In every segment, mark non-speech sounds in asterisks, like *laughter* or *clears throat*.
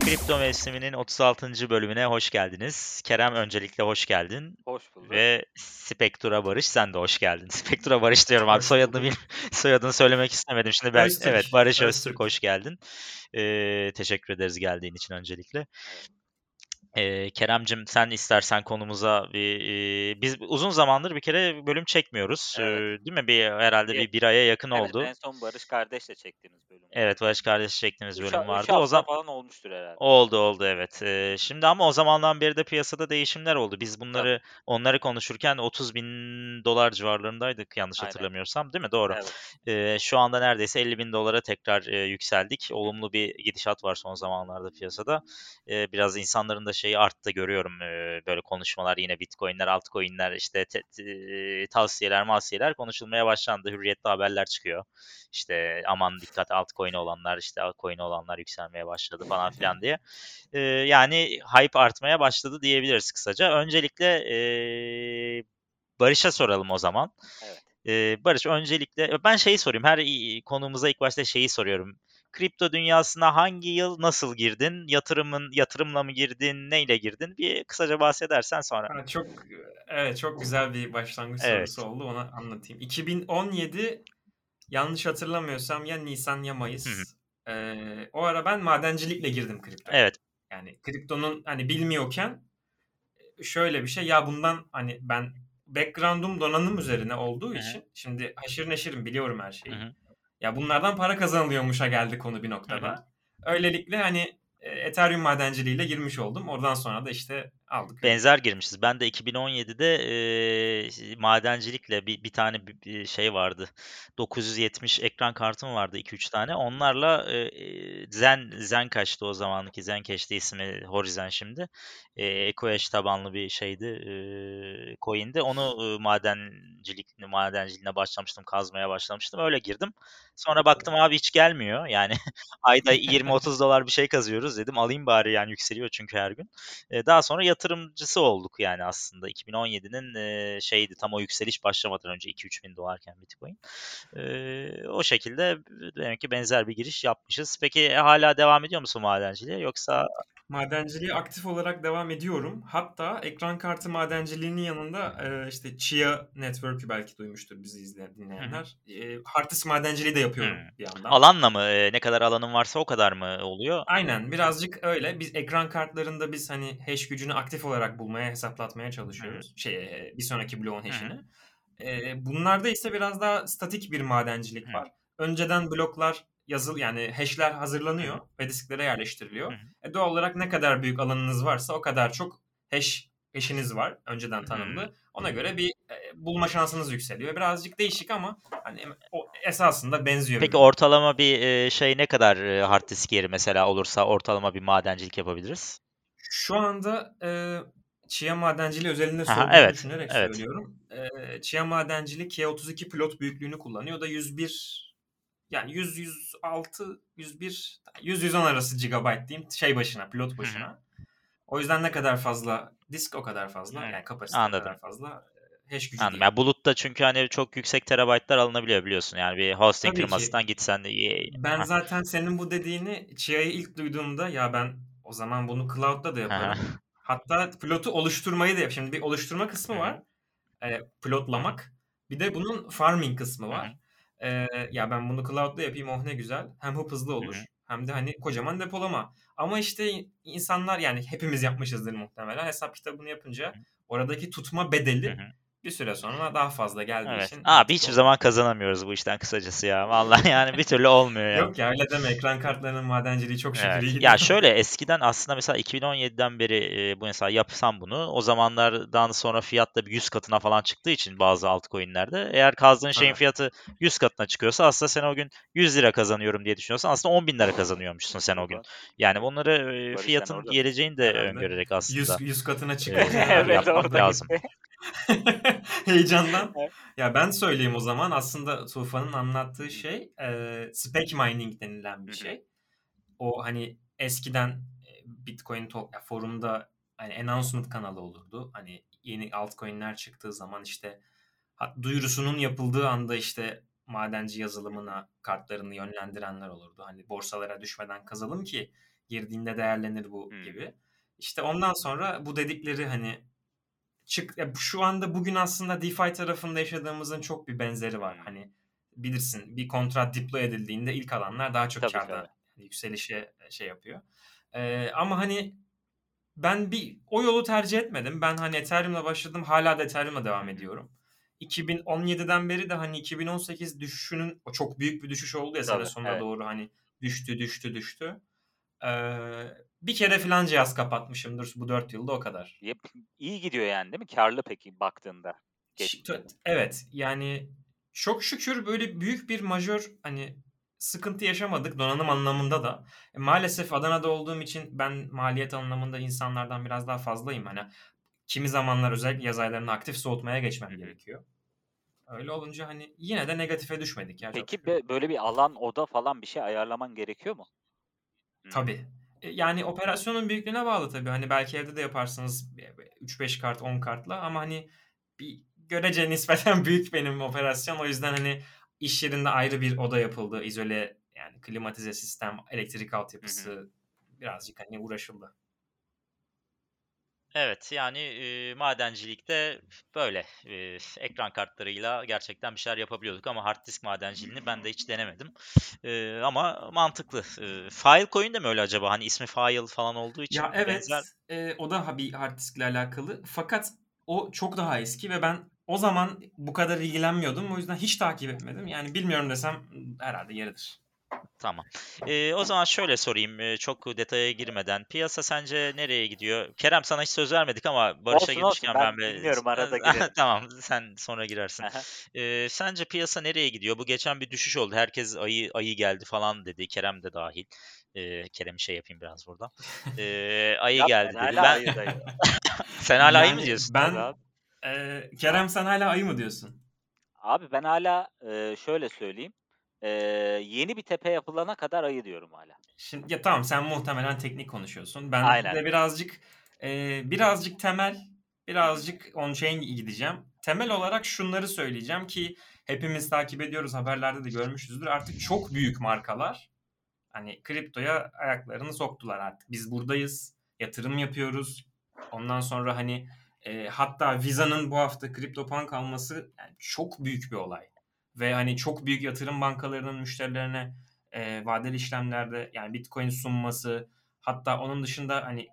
Kripto mevsiminin 36. bölümüne hoş geldiniz. Kerem öncelikle hoş geldin. Hoş bulduk. Ve Spektura Barış sen de hoş geldin. *laughs* Spektura Barış diyorum abi. Soyadını bil, *laughs* soyadını söylemek istemedim. Şimdi ben Öztürk, evet Barış Öztürk. Öztürk hoş geldin. Ee, teşekkür ederiz geldiğin için öncelikle. Ee, Keremcim sen istersen konumuza bir e, biz uzun zamandır bir kere bölüm çekmiyoruz. Evet. Ee, değil mi? Bir herhalde Bir- bir bir aya yakın Evet, oldu. en son Barış kardeşle çektiğimiz bölüm. Evet Barış kardeş çektiğimiz Üç, bölüm vardı. O zaman falan olmuştur herhalde. Oldu oldu evet. Ee, şimdi ama o zamandan beri de piyasada değişimler oldu. Biz bunları onları konuşurken 30 bin dolar civarlarındaydık yanlış Aynen. hatırlamıyorsam değil mi? Doğru. Evet. Ee, şu anda neredeyse 50 bin dolara tekrar e, yükseldik. Olumlu bir gidişat var son zamanlarda piyasada. Ee, biraz insanların da şeyi arttı görüyorum. Böyle konuşmalar yine bitcoinler, altcoinler işte te- te- tavsiyeler, mavsiyeler konuşulmaya başlandı. Hürriyette haberler çıkıyor. İşte aman dikkat altcoin'i olanlar işte altcoin'i olanlar yükselmeye başladı falan filan diye. Yani hype artmaya başladı diyebiliriz kısaca. Öncelikle Barış'a soralım o zaman. Evet. Barış öncelikle ben şeyi sorayım. Her konumuza ilk başta şeyi soruyorum. Kripto dünyasına hangi yıl nasıl girdin? Yatırımın yatırımla mı girdin? Neyle girdin? Bir kısaca bahsedersen sonra. Ha, çok evet çok güzel bir başlangıç Evet. sorusu oldu. Onu anlatayım. 2017 yanlış hatırlamıyorsam ya Nisan ya Mayıs. Hı hı. Ee, o ara ben madencilikle girdim kriptoya. Evet. Yani kriptonun hani bilmiyorken şöyle bir şey ya bundan hani ben background'um donanım üzerine olduğu Hı hı. için şimdi haşır neşirim biliyorum her şeyi. Hı hı. Ya bunlardan para kazanılıyormuşa geldi konu bir noktada. Öylelikle hani e, Ethereum madenciliğiyle girmiş oldum. Oradan sonra da işte aldık. Benzer girmişiz. Ben de 2017'de eee, madencilikle bir, bir tane bir- şey vardı. 970 ekran kartım vardı 2-3 tane. Onlarla eee, Zen Zencache'ti o zamanki. Zencache'ti ismi Horizon şimdi. Eee EcoHash tabanlı bir şeydi. eee coin'di. Onu eee, madencilik madenciliğine başlamıştım. Kazmaya başlamıştım. Öyle girdim. Sonra baktım abi hiç gelmiyor. Yani *laughs* ayda 20-30 *laughs* dolar bir şey kazıyoruz dedim. Alayım bari yani yükseliyor çünkü her gün. E, daha sonra yatırımcısı olduk yani aslında. 2017'nin e, şeydi tam o yükseliş başlamadan önce 2-3 bin dolarken Bitcoin. E, o şekilde demek ki benzer bir giriş yapmışız. Peki e, hala devam ediyor musun madenciliğe yoksa Madenciliğe aktif olarak devam ediyorum. Hatta ekran kartı madenciliğinin yanında e, işte Chia Network'ü belki duymuştur bizi izleyen dinleyenler. E, hard disk madenciliği de yapıyorum Hı. bir yandan. alanla mı e, ne kadar alanın varsa o kadar mı oluyor? Aynen birazcık öyle. Biz ekran kartlarında biz hani hash gücünü aktif olarak bulmaya, hesaplatmaya çalışıyoruz. Şey e, bir sonraki bloğun hash'ini. E, bunlarda ise biraz daha statik bir madencilik Hı. var. Önceden bloklar yazıl yani hash'ler hazırlanıyor ve disklere yerleştiriliyor. Hı E, doğal olarak ne kadar büyük alanınız varsa o kadar çok hash hash'iniz var önceden tanımlı. Ona göre bir e, bulma şansınız yükseliyor. Birazcık değişik ama hani o esasında benziyor. Peki birbirine. ortalama bir e, şey ne kadar hard disk yeri mesela olursa ortalama bir madencilik yapabiliriz? Şu anda e, Chia madenciliği özelinde sorduğunu evet, düşünerek evet. söylüyorum. E, Chia madenciliği K32 pilot büyüklüğünü kullanıyor. O da 101 yani 100 106 101 100 110 arası gigabyte diyeyim şey başına pilot başına. O yüzden ne kadar fazla disk o kadar fazla yani kapasite Anladım. kadar fazla hash gücü Anladım. diye. Yani bulutta çünkü hani çok yüksek terabaytlar alınabiliyor biliyorsun. Yani bir hosting Tabii ki. firmasından gitsen de iyi. Ben Ha, zaten senin bu dediğini Chia'yı ilk duyduğumda ya ben o zaman bunu cloud'da da yaparım. Hatta pilotu oluşturmayı da yap. Şimdi bir oluşturma kısmı var. E, pilotlamak. Bir de bunun farming kısmı var. E, ya ben bunu cloud'da yapayım oh ne güzel. Hem hıp hızlı Hı olur. Hem de hani kocaman depolama. Ama işte insanlar yani hepimiz yapmışızdır muhtemelen. Hesap kitabını yapınca oradaki tutma bedeli. Bir süre sonra daha fazla geldiği Evet. için Abi hiçbir zaman kazanamıyoruz bu işten kısacası ya. Vallahi yani bir türlü olmuyor yani. Yok ya öyle deme. Ekran kartlarının madenciliği çok şükür Evet. iyi Ya şöyle eskiden aslında mesela 2017'den beri e, bu mesela yapsam bunu o zamanlardan sonra fiyat da bir 100 katına falan çıktığı için bazı altcoin'lerde eğer kazdığın şeyin Aha. fiyatı 100 katına çıkıyorsa aslında sen o gün 100 lira kazanıyorum diye düşünüyorsan aslında 10 bin lira kazanıyormuşsun sen o gün. Yani bunları e, fiyatın geleceğini de öngörerek 100, aslında 100 katına e, çıkınca evet yapmak orada lazım. *laughs* heyecandan. Evet. Ya ben söyleyeyim o zaman. Aslında Tufan'ın anlattığı şey e, spec mining denilen bir şey. O hani eskiden e, Bitcoin to- ya forumda hani announcement kanalı olurdu. Hani yeni altcoin'ler çıktığı zaman işte duyurusunun yapıldığı anda işte madenci yazılımına kartlarını yönlendirenler olurdu. Hani borsalara düşmeden kazalım ki girdiğinde değerlenir bu Hmm. gibi. İşte ondan sonra bu dedikleri hani çık ya şu anda bugün aslında DeFi tarafında yaşadığımızın çok bir benzeri var. Hmm. Hani bilirsin bir kontrat deploy edildiğinde ilk alanlar daha çok Tabii, karda tabii. yükselişe şey yapıyor. Ee, ama hani ben bir o yolu tercih etmedim. Ben hani Ethereum'la başladım. Hala da Ethereum'la devam ediyorum. 2017'den beri de hani 2018 düşüşünün o çok büyük bir düşüş oldu ya sene sonuna evet. doğru hani düştü düştü düştü. Ee, bir kere falan cihaz kapatmışımdır bu 4 yılda o kadar. Yep, iyi gidiyor yani değil mi? Karlı peki baktığında. Geçti. Evet yani çok şükür böyle büyük bir majör hani sıkıntı yaşamadık donanım anlamında da. E, maalesef Adana'da olduğum için ben maliyet anlamında insanlardan biraz daha fazlayım. Hani kimi zamanlar özellikle yaz aylarında aktif soğutmaya geçmem gerekiyor. Öyle olunca hani yine de negatife düşmedik ya Peki bö- böyle bir alan, oda falan bir şey ayarlaman gerekiyor mu? Tabii. E, Yani operasyonun büyüklüğüne bağlı tabii. Hani belki evde de yaparsınız 3-5 kart 10 kartla ama hani bir görece *laughs* nispeten büyük benim operasyon. O yüzden hani iş yerinde ayrı bir oda yapıldı. İzole yani klimatize sistem, elektrik altyapısı birazcık hani uğraşıldı. Evet yani e, madencilikte böyle e, ekran kartlarıyla gerçekten bir şeyler yapabiliyorduk ama hard disk madenciliğini ben de hiç denemedim. E, ama mantıklı. E, Filecoin de mi öyle acaba? Hani ismi File falan olduğu için Ya evet benzer. e, o da ha- bir hard diskle alakalı. Fakat o çok daha eski ve ben o zaman bu kadar ilgilenmiyordum. O yüzden hiç takip etmedim. Yani bilmiyorum desem herhalde yeridir. Tamam. E, o zaman şöyle sorayım e, çok detaya girmeden. Piyasa sence nereye gidiyor? Kerem sana hiç söz vermedik ama Barış'a Olsun, olsun. girmişken Ben ben bir... dinliyorum, *laughs* arada girerim. *laughs* tamam sen sonra girersin. Aha. Ee, sence piyasa nereye gidiyor? Bu geçen bir düşüş oldu. Herkes ayı ayı geldi falan dedi. Kerem de dahil. Ee, Kerem'i şey yapayım biraz burada. Ee, *laughs* ayı geldi dedi. hala Ben sen hala ayı mı Yani diyorsun? Ben abi. e, Kerem sen hala ayı mı diyorsun? Abi ben hala e, şöyle söyleyeyim. E, yeni bir tepe yapılana kadar ayı diyorum hala. Şimdi ya tamam sen muhtemelen teknik konuşuyorsun. Ben Aynen. de birazcık e, birazcık temel, birazcık on-chain gideceğim. Temel olarak şunları söyleyeceğim ki hepimiz takip ediyoruz, haberlerde de görmüşüzdür. Artık çok büyük markalar hani kriptoya ayaklarını soktular artık. Biz buradayız, yatırım yapıyoruz. Ondan sonra hani e, hatta Visa'nın bu hafta CryptoPunk alması yani çok büyük bir olay. Ve hani çok büyük yatırım bankalarının müşterilerine e, vadeli işlemlerde yani Bitcoin sunması hatta onun dışında hani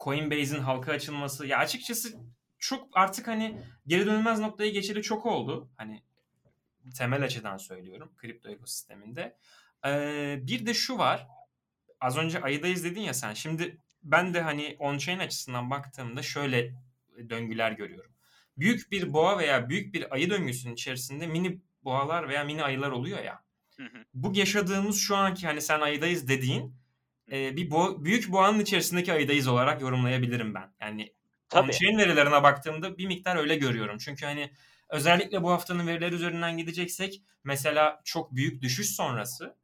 Coinbase'in halka açılması ya açıkçası çok artık hani geri dönülmez noktayı geçeli çok oldu. Hani temel açıdan söylüyorum kripto ekosisteminde. Ee, bir de şu var. Az önce ayıdayız dedin ya sen. Şimdi ben de hani on-chain açısından baktığımda şöyle döngüler görüyorum. Büyük bir boğa veya büyük bir ayı döngüsünün içerisinde mini boğalar veya mini ayılar oluyor ya. Hı hı. Bu yaşadığımız şu anki hani sen ayıdayız dediğin e, bir bo- büyük boğanın içerisindeki ayıdayız olarak yorumlayabilirim ben. Yani Tabii. on-chain verilerine baktığımda bir miktar öyle görüyorum. Çünkü hani özellikle bu haftanın verileri üzerinden gideceksek mesela çok büyük düşüş sonrası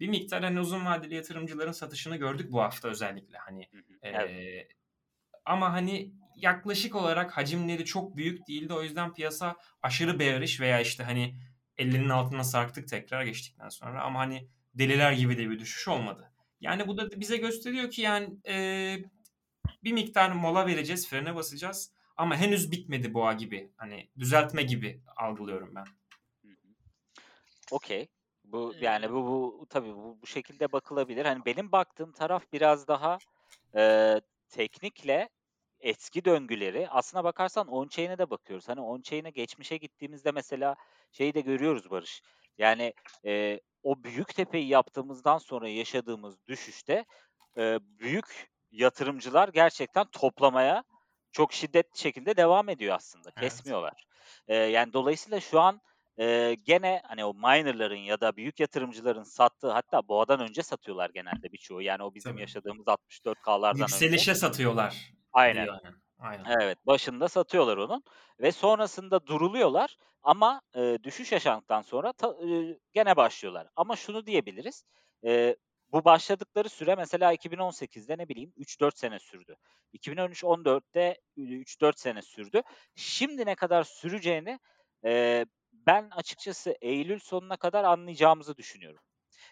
bir miktar hani uzun vadeli yatırımcıların satışını gördük bu hafta özellikle hani Hı hı. Evet. ama hani yaklaşık olarak hacimleri çok büyük değildi. O yüzden piyasa aşırı bearish veya işte hani 50'nin altına sarktık tekrar geçtikten sonra. Ama hani deliler gibi de bir düşüş olmadı. Yani bu da bize gösteriyor ki yani e, bir miktar mola vereceğiz, frene basacağız. Ama henüz bitmedi boğa gibi. Hani düzeltme gibi algılıyorum ben. Hı hı. Okey. Bu yani bu bu tabii bu, bu şekilde bakılabilir. Hani benim baktığım taraf biraz daha e, teknikle eski döngüleri. Aslına bakarsan on-chain'e de bakıyoruz. Hani on-chain'e geçmişe gittiğimizde mesela şeyi de görüyoruz Barış. Yani e, o büyük tepeyi yaptığımızdan sonra yaşadığımız düşüşte e, büyük yatırımcılar gerçekten toplamaya çok şiddetli şekilde devam ediyor aslında. Evet. Kesmiyorlar. E, yani dolayısıyla şu an e, gene hani o minerların ya da büyük yatırımcıların sattığı hatta boğadan önce satıyorlar genelde birçoğu. Yani o bizim Tabii. yaşadığımız 64K'lardan önce. Yükselişe satıyorlar. Aynen. yani. Aynen. Evet, başında satıyorlar onun ve sonrasında duruluyorlar ama e, düşüş yaşandıktan sonra ta- e, gene başlıyorlar. Ama şunu diyebiliriz, e, bu başladıkları süre mesela 2018'de ne bileyim 3-4 sene sürdü. 2013-14'te 3-4 sene sürdü. Şimdi ne kadar süreceğini Eee, ben açıkçası eylül sonuna kadar anlayacağımızı düşünüyorum.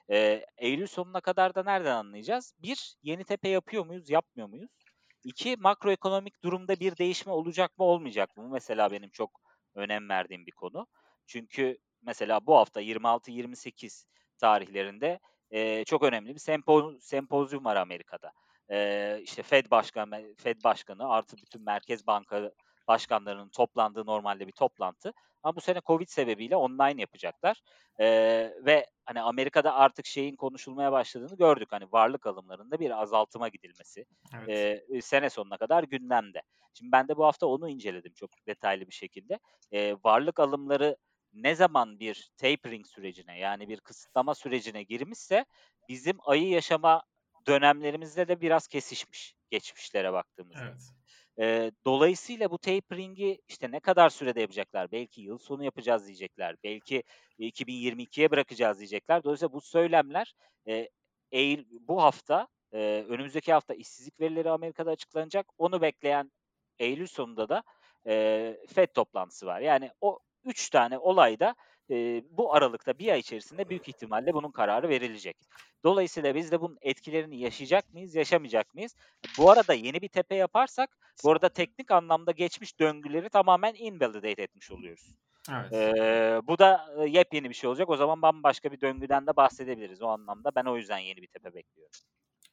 Eee, eylül sonuna kadar da nereden anlayacağız? 1, yeni tepe yapıyor muyuz, yapmıyor muyuz? 2, makroekonomik durumda bir değişme olacak mı, olmayacak mı? Mesela benim çok önem verdiğim bir konu. Çünkü mesela bu hafta 26-28 tarihlerinde eee, çok önemli bir sempo sempozyum var Amerika'da. Eee, işte Fed başkanı, Fed başkanı artı bütün merkez banka başkanlarının toplandığı normalde bir toplantı. Ama bu sene Covid sebebiyle online yapacaklar. Eee, ve hani Amerika'da artık şeyin konuşulmaya başladığını gördük. Hani varlık alımlarında bir azaltıma gidilmesi. Evet. Eee, sene sonuna kadar gündemde. Şimdi ben de bu hafta onu inceledim çok detaylı bir şekilde. Eee, varlık alımları ne zaman bir tapering sürecine yani bir kısıtlama sürecine girmişse bizim ayı yaşama dönemlerimizde de biraz kesişmiş geçmişlere baktığımızda. Evet. Eee, dolayısıyla bu tapering'i işte ne kadar sürede yapacaklar? Belki yıl sonu yapacağız diyecekler. Belki 2022'ye bırakacağız diyecekler. Dolayısıyla bu söylemler eee, eğil bu hafta eee, önümüzdeki hafta işsizlik verileri Amerika'da açıklanacak. Onu bekleyen eylül sonunda da eee, Fed toplantısı var. Yani o üç tane olayda eee, bu aralıkta bir ay içerisinde büyük ihtimalle bunun kararı verilecek. Dolayısıyla biz de bunun etkilerini yaşayacak mıyız, yaşamayacak mıyız? Bu arada yeni bir tepe yaparsak bu arada teknik anlamda geçmiş döngüleri tamamen invalidate etmiş oluyoruz. Evet. Eee, bu da e, yepyeni bir şey olacak. O zaman bambaşka bir döngüden de bahsedebiliriz o anlamda. Ben o yüzden yeni bir tepe bekliyorum.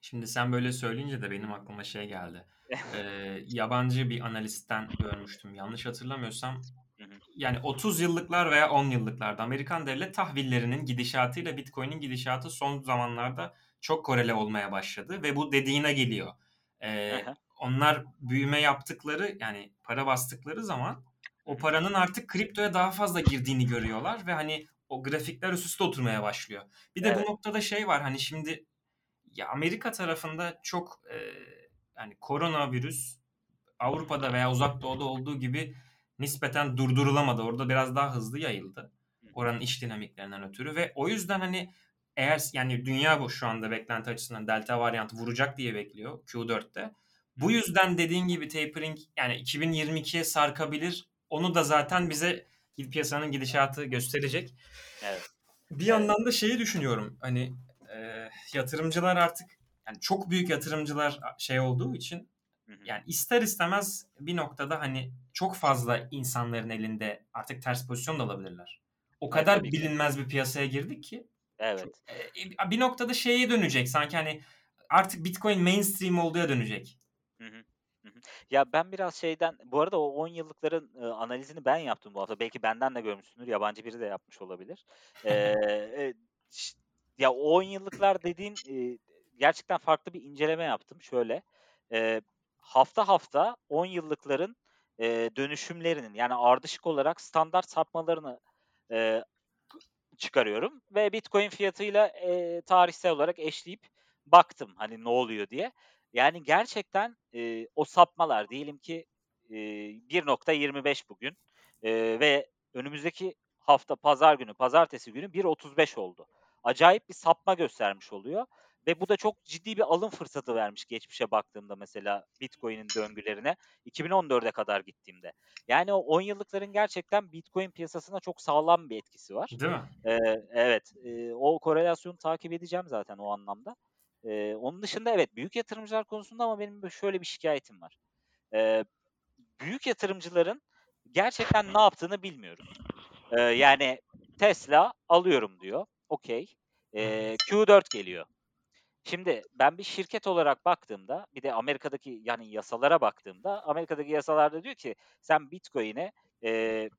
Şimdi sen böyle söyleyince de benim aklıma şey geldi. *laughs* Ee, yabancı bir analistten görmüştüm. Yanlış hatırlamıyorsam. Yani 30 yıllıklar veya 10 yıllıklarda Amerikan devlet tahvillerinin gidişatıyla Bitcoin'in gidişatı son zamanlarda çok korele olmaya başladı ve bu dediğine geliyor. Ee, onlar büyüme yaptıkları yani para bastıkları zaman o paranın artık kriptoya daha fazla girdiğini görüyorlar ve hani o grafikler üst üste oturmaya başlıyor. Bir de Evet. bu noktada şey var hani şimdi ya Amerika tarafında çok e, yani koronavirüs Avrupa'da veya Uzak Doğu'da olduğu gibi nispeten durdurulamadı. Orada biraz daha hızlı yayıldı. Oranın iş dinamiklerinden ötürü ve o yüzden hani eğer yani dünya bu şu anda beklenti açısından delta varyantı vuracak diye bekliyor Q4'te. Bu yüzden dediğin gibi tapering yani 2022'ye sarkabilir. Onu da zaten bize piyasanın gidişatı gösterecek. Evet. Bir yandan da şeyi düşünüyorum. Hani e, yatırımcılar artık yani çok büyük yatırımcılar şey olduğu için. Yani ister istemez bir noktada hani çok fazla insanların elinde artık ters pozisyon da alabilirler. O Evet, kadar ki. bilinmez bir piyasaya girdik ki Evet. e, bir noktada şeye dönecek sanki hani artık Bitcoin mainstream olduğuna dönecek. Hı hı. Ya ben biraz şeyden bu arada o 10 yıllıkların e, analizini ben yaptım bu hafta. Belki benden de görmüşsündür. Yabancı biri de yapmış olabilir. *laughs* E, ş- ya o 10 yıllıklar dediğin e, gerçekten farklı bir inceleme yaptım. Şöyle e, hafta hafta 10 yıllıkların e, dönüşümlerinin yani ardışık olarak standart sapmalarını e, çıkarıyorum ve Bitcoin fiyatıyla e, tarihsel olarak eşleyip baktım hani ne oluyor diye. Yani gerçekten e, o sapmalar diyelim ki e, 1.25 bugün e, ve önümüzdeki hafta pazar günü, pazartesi günü 1.35 oldu. Acayip bir sapma göstermiş oluyor ve bu da çok ciddi bir alım fırsatı vermiş geçmişe baktığımda mesela Bitcoin'in döngülerine 2014'e kadar gittiğimde. Yani o 10 yıllıkların gerçekten Bitcoin piyasasına çok sağlam bir etkisi var. Değil mi? Eee, evet, eee, o korelasyonu takip edeceğim zaten o anlamda. Eee, onun dışında evet büyük yatırımcılar konusunda ama benim şöyle bir şikayetim var. Eee, büyük yatırımcıların gerçekten ne yaptığını bilmiyoruz. Eee, yani Tesla alıyorum diyor. Okey. Eee, Q4 geliyor. Şimdi ben bir şirket olarak baktığımda bir de Amerika'daki yani yasalara baktığımda Amerika'daki yasalarda diyor ki sen Bitcoin'e eee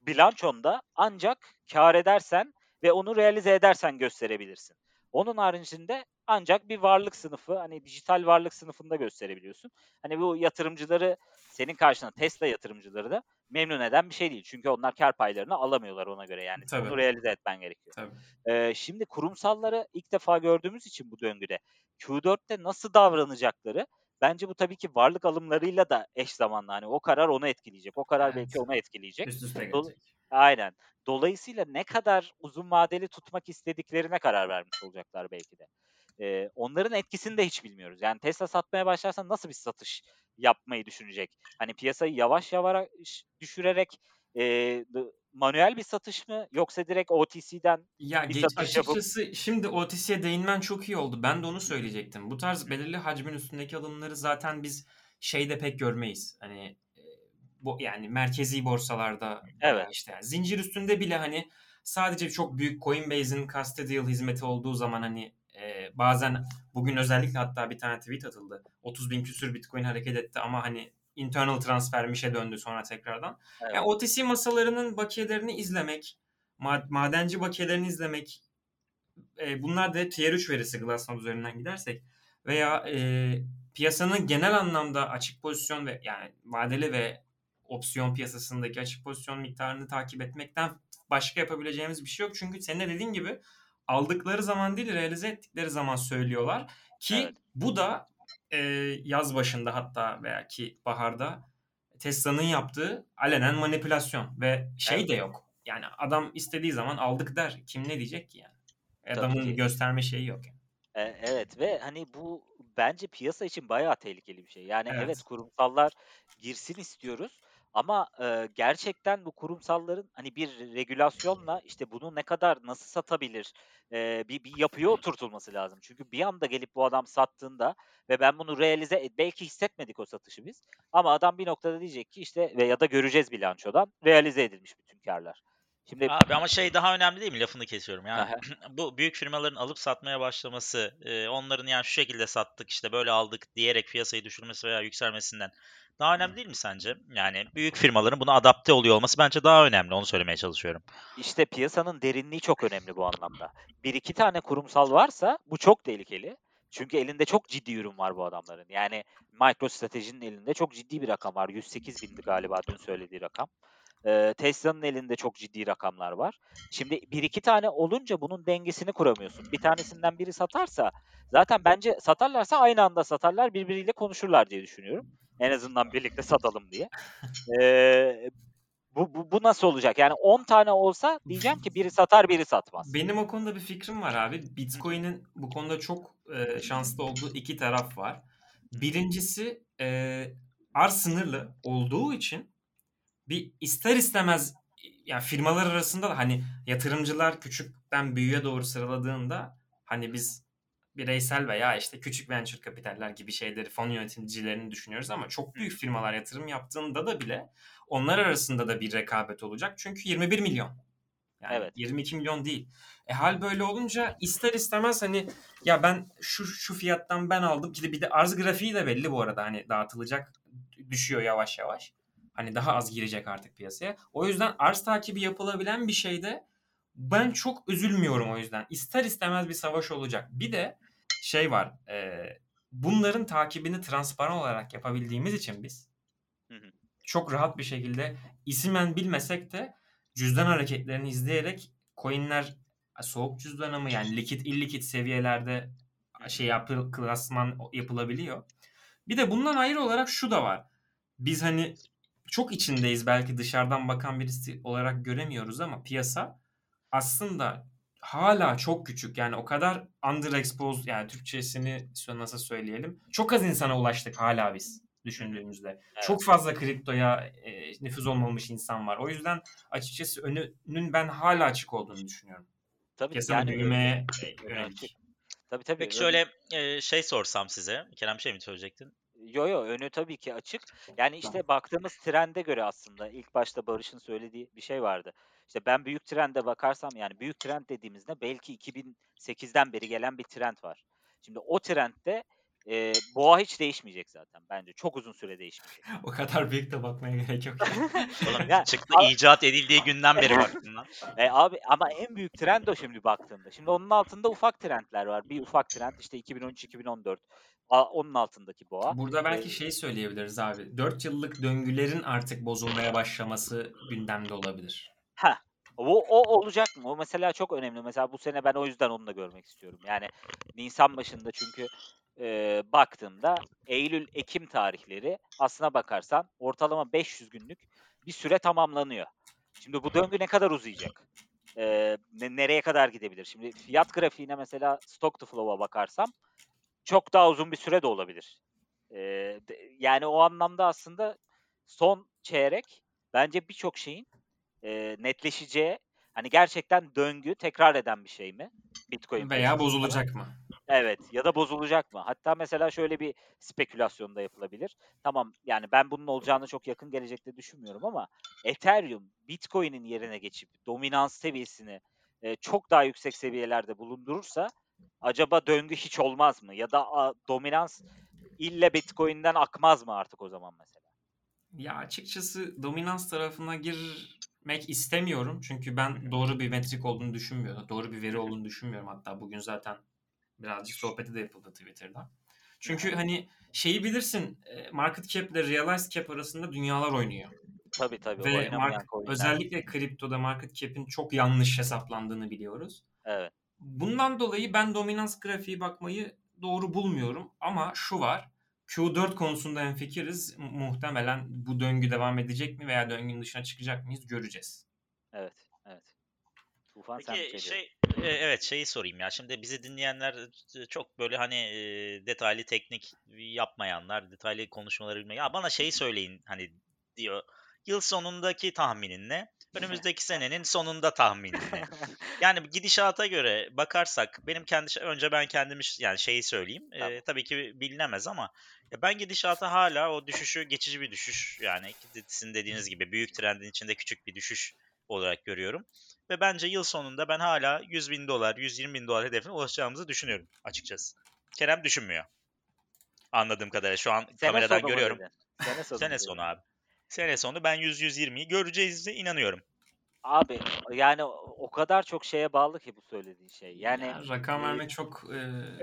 bilançonda ancak kâr edersen ve onu realize edersen gösterebilirsin. Onun haricinde ancak bir varlık sınıfı hani dijital varlık sınıfında gösterebiliyorsun. Hani bu yatırımcıları senin karşına Tesla yatırımcıları da memnun eden bir şey değil. Çünkü onlar kar paylarını alamıyorlar ona göre yani. Tabii. Onu realize etmen gerekiyor. Tabii. Ee, şimdi kurumsalları ilk defa gördüğümüz için bu döngüde Q4'te nasıl davranacakları bence bu tabii ki varlık alımlarıyla da eş zamanlı. Hani o karar onu etkileyecek. O karar Evet. belki onu etkileyecek. Üst üste gelecek. Aynen. Dolayısıyla ne kadar uzun vadeli tutmak istediklerine karar vermiş olacaklar belki de. Ee, onların etkisini de hiç bilmiyoruz. Yani Tesla satmaya başlarsa nasıl bir satış yapmayı düşünecek? Hani piyasayı yavaş yavaş düşürerek dı manuel bir satış mı yoksa direkt OTC'den Ya bir geç satış yapıp açıkçası şimdi OTC'ye değinmen çok iyi oldu. Ben de onu söyleyecektim. Bu tarz belirli hacmin üstündeki alımları zaten biz şeyde pek görmeyiz. Hani e, bu yani merkezi borsalarda Evet. işte yani zincir üstünde bile hani sadece çok büyük Coinbase'in custodial hizmeti olduğu zaman hani e, bazen bugün özellikle hatta bir tane tweet atıldı. 30 bin küsür Bitcoin hareket etti ama hani internal transfermişe döndü sonra tekrardan. Evet. Yani OTC masalarının bakiyelerini izlemek, ma- madenci bakiyelerini izlemek, e, bunlar da tier 3 verisi Glassnode üzerinden gidersek veya e, piyasanın genel anlamda açık pozisyon ve yani vadeli ve opsiyon piyasasındaki açık pozisyon miktarını takip etmekten başka yapabileceğimiz bir şey yok. Çünkü senin de dediğin gibi aldıkları zaman değil realize ettikleri zaman söylüyorlar ki Evet. bu da e, yaz başında hatta veya ki baharda Tesla'nın yaptığı alenen manipülasyon ve şey Evet. de yok. Yani adam istediği zaman aldık der. Kim ne diyecek ki yani? Adamın ki. gösterme şeyi yok. Yani. E, evet ve hani bu bence piyasa için bayağı tehlikeli bir şey. Yani evet, Evet. kurumsallar girsin istiyoruz ama e, gerçekten bu kurumsalların hani bir regülasyonla işte bunu ne kadar nasıl satabilir e, bir, bir yapıya oturtulması lazım. Çünkü bir anda gelip bu adam sattığında ve ben bunu realize et- belki hissetmedik o satışı biz ama adam bir noktada diyecek ki işte ve ya da göreceğiz bilançodan realize edilmiş bütün karlar. Şimdi Abi ama şey daha önemli değil mi? Lafını kesiyorum. Yani *clears throat* bu büyük firmaların alıp satmaya başlaması, e, onların yani şu şekilde sattık işte böyle aldık diyerek piyasayı düşürmesi veya yükselmesinden daha önemli değil mi sence? Yani büyük firmaların buna adapte oluyor olması bence daha önemli. Onu söylemeye çalışıyorum. İşte piyasanın derinliği çok önemli bu anlamda. Bir iki tane kurumsal varsa bu çok tehlikeli. Çünkü elinde çok ciddi ürün var bu adamların. Yani MicroStrategy'nin elinde çok ciddi bir rakam var. 108 bindi galiba dün söylediği rakam. Ee, Tesla'nın elinde çok ciddi rakamlar var. Şimdi bir iki tane olunca bunun dengesini kuramıyorsun. Bir tanesinden biri satarsa zaten bence satarlarsa aynı anda satarlar birbiriyle konuşurlar diye düşünüyorum. En azından birlikte satalım diye. Ee, bu, bu, bu nasıl olacak? Yani 10 tane olsa diyeceğim ki biri satar biri satmaz. Benim o konuda bir fikrim var abi. Bitcoin'in bu konuda çok e, şanslı olduğu iki taraf var. Birincisi e, arz sınırlı olduğu için bir ister istemez yani firmalar arasında da hani yatırımcılar küçükten büyüğe doğru sıraladığında hani biz bireysel veya işte küçük venture kapitaller gibi şeyleri fon yöneticilerini düşünüyoruz ama çok büyük firmalar yatırım yaptığında da bile onlar arasında da bir rekabet olacak. Çünkü 21 milyon. Yani Evet. 22 milyon değil. E hal böyle olunca ister istemez hani ya ben şu şu fiyattan ben aldım ki de bir de arz grafiği de belli bu arada hani dağıtılacak düşüyor yavaş yavaş. Hani daha az girecek artık piyasaya. O yüzden arz takibi yapılabilen bir şeyde ben çok üzülmüyorum o yüzden. İster istemez bir savaş olacak. Bir de şey var. e, bunların takibini transparan olarak yapabildiğimiz için biz Hı hı. çok rahat bir şekilde isimen bilmesek de cüzdan hareketlerini izleyerek coinler soğuk cüzdana mı yani likit illikit seviyelerde şey yapı, klasman yapılabiliyor. Bir de bundan ayrı olarak şu da var. Biz hani çok içindeyiz belki dışarıdan bakan birisi olarak göremiyoruz ama piyasa aslında hala çok küçük. Yani o kadar underexposed yani Türkçesini nasıl söyleyelim. Çok az insana ulaştık hala biz düşündüğümüzde. Evet. Çok fazla kriptoya e, nüfuz olmamış insan var. O yüzden açıkçası önünün ben hala açık olduğunu düşünüyorum. Tabii Piyasanın yani büyümeye ö- yönelik. açık. Tabii tabii. Peki şöyle e, şey sorsam size. Kerem bir şey mi söyleyecektin? Yo yo önü tabii ki açık. Yani işte baktığımız trende göre aslında ilk başta Barış'ın söylediği bir şey vardı. İşte ben büyük trende bakarsam yani büyük trend dediğimizde belki 2008'den beri gelen bir trend var. Şimdi o trendde e, boğa hiç değişmeyecek zaten bence. Çok uzun süre değişmeyecek. *laughs* O kadar büyük de bakmaya gerek yok. *laughs* Oğlum Ya, çıktı a- icat edildiği günden beri *laughs* baktım lan. E, abi ama en büyük trend o şimdi baktığında. Şimdi onun altında ufak trendler var. Bir ufak trend işte 2013-2014. A- Onun altındaki boğa. Burada belki şey söyleyebiliriz abi. 4 yıllık döngülerin artık bozulmaya başlaması gündemde olabilir. Ha, o, o olacak mı? O mesela çok önemli. Mesela bu sene ben o yüzden onu da görmek istiyorum. Yani Nisan başında çünkü e, baktığımda Eylül, Ekim tarihleri aslına bakarsan ortalama 500 günlük bir süre tamamlanıyor. Şimdi bu döngü ne kadar uzayacak? E, ne- nereye kadar gidebilir? Şimdi fiyat grafiğine mesela stock to flow'a bakarsam çok daha uzun bir süre de olabilir. E, de- yani o anlamda aslında son çeyrek bence birçok şeyin e, netleşeceği hani gerçekten döngü tekrar eden bir şey mi? Bitcoin Veya bozulacak mı? Evet ya da bozulacak mı? Hatta mesela şöyle bir spekülasyon da yapılabilir. Tamam yani ben bunun olacağını çok yakın gelecekte düşünmüyorum ama Ethereum Bitcoin'in yerine geçip dominans seviyesini e, çok daha yüksek seviyelerde bulundurursa acaba döngü hiç olmaz mı? Ya da a, dominans ille Bitcoin'den akmaz mı artık o zaman mesela? Ya açıkçası dominans tarafına girmek istemiyorum. Çünkü ben doğru bir metrik olduğunu düşünmüyorum. Doğru bir veri olduğunu düşünmüyorum. Hatta bugün zaten birazcık sohbeti de yapıldı Twitter'da. Çünkü hani şeyi bilirsin e, market cap ile realized cap arasında dünyalar oynuyor. Tabii tabii. Ve oynamayan mark- coinler. özellikle kriptoda market cap'in çok yanlış hesaplandığını biliyoruz. Evet. Bundan dolayı ben dominans grafiği bakmayı doğru bulmuyorum. Ama şu var. Q4 konusunda hemfikiriz. Mu- Muhtemelen bu döngü devam edecek mi veya döngünün dışına çıkacak mıyız göreceğiz. Evet. Evet. Tufan sen bir Peki şey diyordun. şey e, evet şeyi sorayım ya. Şimdi bizi dinleyenler e, çok böyle hani e, detaylı teknik yapmayanlar, detaylı konuşmaları bilmeyen. Ya bana şeyi söyleyin hani diyor. Yıl sonundaki tahminin ne? Önümüzdeki senenin sonunda tahminin ne? Yani gidişata göre bakarsak benim kendi önce ben kendimi yani şeyi söyleyeyim. Tamam. tabii ki bilinemez ama ya ben gidişata hala o düşüşü geçici bir düşüş yani sizin dediğiniz gibi büyük trendin içinde küçük bir düşüş olarak görüyorum. Ve bence yıl sonunda ben hala 100 bin dolar, 120 bin dolar hedefine ulaşacağımızı düşünüyorum açıkçası. Kerem düşünmüyor. Anladığım kadarıyla şu an Sene kameradan görüyorum. Sene sonu. Sene sonu abi. Sene sonu ben 100-120'yi göreceğize inanıyorum. Abi yani o kadar çok şeye bağlı ki bu söylediğin şey. Yani Ya, rakam e, vermek çok e,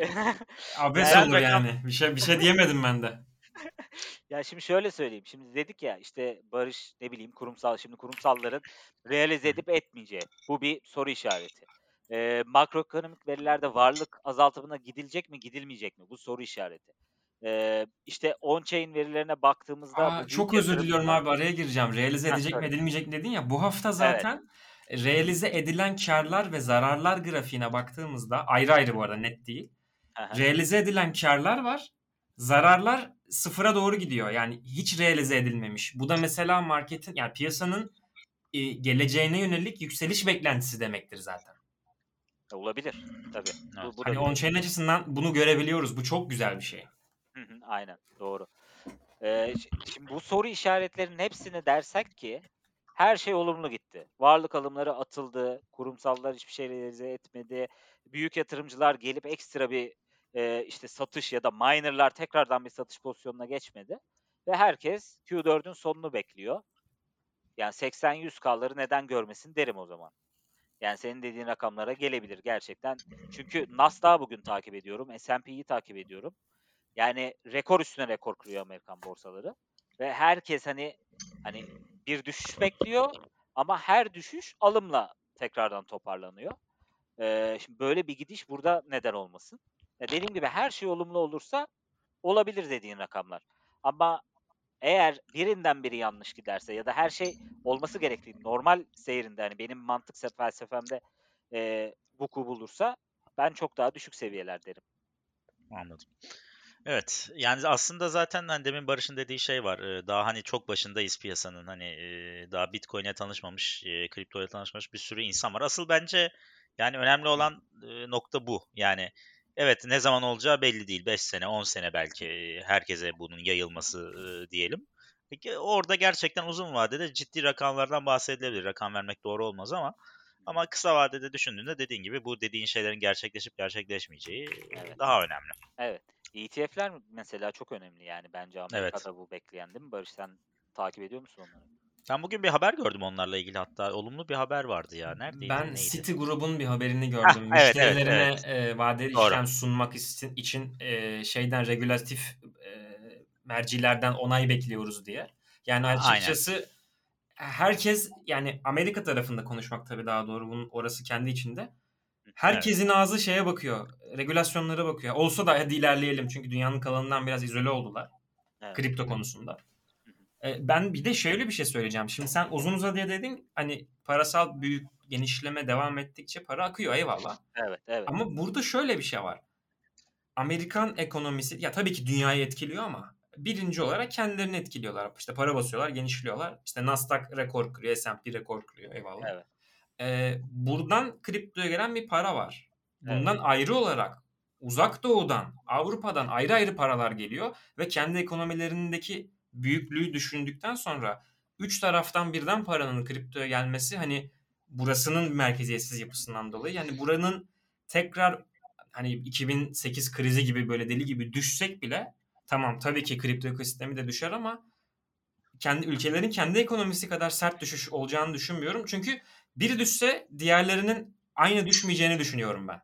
*laughs* abes Yani olur rakam- yani. Bir şey bir şey diyemedim ben de. *laughs* ya şimdi şöyle söyleyeyim. Şimdi dedik ya işte Barış ne bileyim kurumsal şimdi kurumsalların realize edip etmeyeceği. Bu bir soru işareti. Ee, makroekonomik verilerde varlık azaltımına gidilecek mi gidilmeyecek mi? Bu soru işareti. Ee, işte on-chain verilerine baktığımızda bu Aa, çok özür diliyorum yatırımcılar- abi araya gireceğim. Realize edecek mi edilmeyecek mi dedin ya. Bu hafta zaten realize edilen karlar ve zararlar grafiğine baktığımızda ayrı ayrı bu arada net değil. Aha. Realize edilen karlar var. Zararlar sıfıra doğru gidiyor. Yani hiç realize edilmemiş. Bu da mesela marketin yani piyasanın e, geleceğine yönelik yükseliş beklentisi demektir zaten. Olabilir tabii. Bu, Evet. bu da Hani on-chain açısından bunu görebiliyoruz. Bu çok güzel bir şey. Aynen doğru. Ee, şi- şimdi bu soru işaretlerinin hepsini dersek ki her şey olumlu gitti. Varlık alımları atıldı, kurumsallar hiçbir şey realize etmedi. Büyük yatırımcılar gelip ekstra bir e, işte satış ya da minerlar tekrardan bir satış pozisyonuna geçmedi. Ve herkes Q4'ün sonunu bekliyor. Yani 80-100K'ları neden görmesin derim o zaman. Yani senin dediğin rakamlara gelebilir gerçekten. Çünkü Nasdaq'ı bugün takip ediyorum, S&P'yi takip ediyorum. Yani rekor üstüne rekor kırıyor Amerikan borsaları. Ve herkes hani hani bir düşüş bekliyor ama her düşüş alımla tekrardan toparlanıyor. Ee, şimdi böyle bir gidiş burada neden olmasın? Ya dediğim gibi her şey olumlu olursa olabilir dediğin rakamlar. Ama eğer birinden biri yanlış giderse ya da her şey olması gerektiği normal seyrinde hani benim mantık se- felsefemde e, vuku bulursa ben çok daha düşük seviyeler derim. Anladım. Evet. Yani aslında zaten hani demin Barış'ın dediği şey var. Ee, Daha hani çok başındayız piyasanın. Hani e, daha Bitcoin'e tanışmamış, e, kriptoya tanışmamış bir sürü insan var. Asıl bence yani önemli olan e, nokta bu. Yani evet ne zaman olacağı belli değil. 5 sene, 10 sene belki e, herkese bunun yayılması e, diyelim. Peki orada gerçekten uzun vadede ciddi rakamlardan bahsedilebilir. Rakam vermek doğru olmaz ama ama kısa vadede düşündüğünde dediğin gibi bu dediğin şeylerin gerçekleşip gerçekleşmeyeceği e, Evet. daha önemli. Evet. ETF'ler mesela çok önemli yani bence Amerika'da bu bekleyen değil mi? Barış sen takip ediyor musun onları? Ben bugün bir haber gördüm onlarla ilgili hatta olumlu bir haber vardı ya. Neredeydi? Ben neydi? City grubun bir haberini gördüm. evet, evet, Müşterilerine e, vadeli Doğru. işlem sunmak için, için e, şeyden regülatif e, mercilerden onay bekliyoruz diye. Yani Aynen. açıkçası herkes yani Amerika tarafında konuşmak tabii daha doğru. Bunun orası kendi içinde. Herkesin ağzı şeye bakıyor. Regülasyonlara bakıyor. Olsa da hadi ilerleyelim. Çünkü dünyanın kalanından biraz izole oldular. Evet. Kripto konusunda. E, Ben bir de şöyle bir şey söyleyeceğim. Şimdi sen uzun uzadıya dedin hani parasal büyük genişleme devam ettikçe para akıyor eyvallah. Evet, evet. Ama burada şöyle bir şey var. Amerikan ekonomisi ya tabii ki dünyayı etkiliyor ama birinci olarak kendilerini etkiliyorlar. İşte para basıyorlar, genişliyorlar. İşte Nasdaq rekor kırıyor, S&P rekor kırıyor. Eyvallah. Evet. Ee, buradan kriptoya gelen bir para var. Bundan Evet. ayrı olarak uzak doğudan, Avrupa'dan ayrı ayrı paralar geliyor ve kendi ekonomilerindeki büyüklüğü düşündükten sonra üç taraftan birden paranın kriptoya gelmesi hani burasının merkeziyetsiz yapısından dolayı yani buranın tekrar hani 2008 krizi gibi böyle deli gibi düşsek bile tamam tabii ki kripto ekosistemi de düşer ama kendi ülkelerin kendi ekonomisi kadar sert düşüş olacağını düşünmüyorum. Çünkü biri düşse diğerlerinin aynı düşmeyeceğini düşünüyorum ben.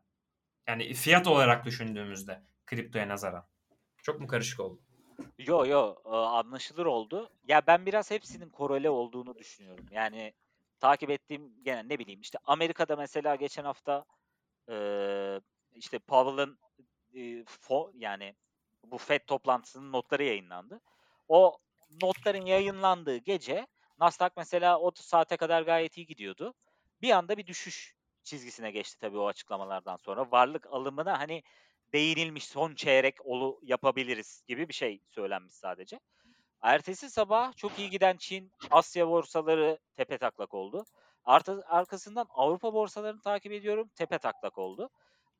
Yani fiyat olarak düşündüğümüzde kriptoya nazaran. Çok mu karışık oldu? Yo yo e, anlaşılır oldu. Ya ben biraz hepsinin korele olduğunu düşünüyorum. Yani takip ettiğim gene ne bileyim işte Amerika'da mesela geçen hafta e, işte Powell'ın e, fo- yani bu FED toplantısının notları yayınlandı. O notların yayınlandığı gece Nasdaq mesela 30 saate kadar gayet iyi gidiyordu. Bir anda bir düşüş çizgisine geçti tabii o açıklamalardan sonra. Varlık alımına hani değinilmiş son çeyrek olu yapabiliriz gibi bir şey söylenmiş sadece. Ertesi sabah çok iyi giden Çin, Asya borsaları tepe taklak oldu. Artı, arkasından Avrupa borsalarını takip ediyorum, tepe taklak oldu.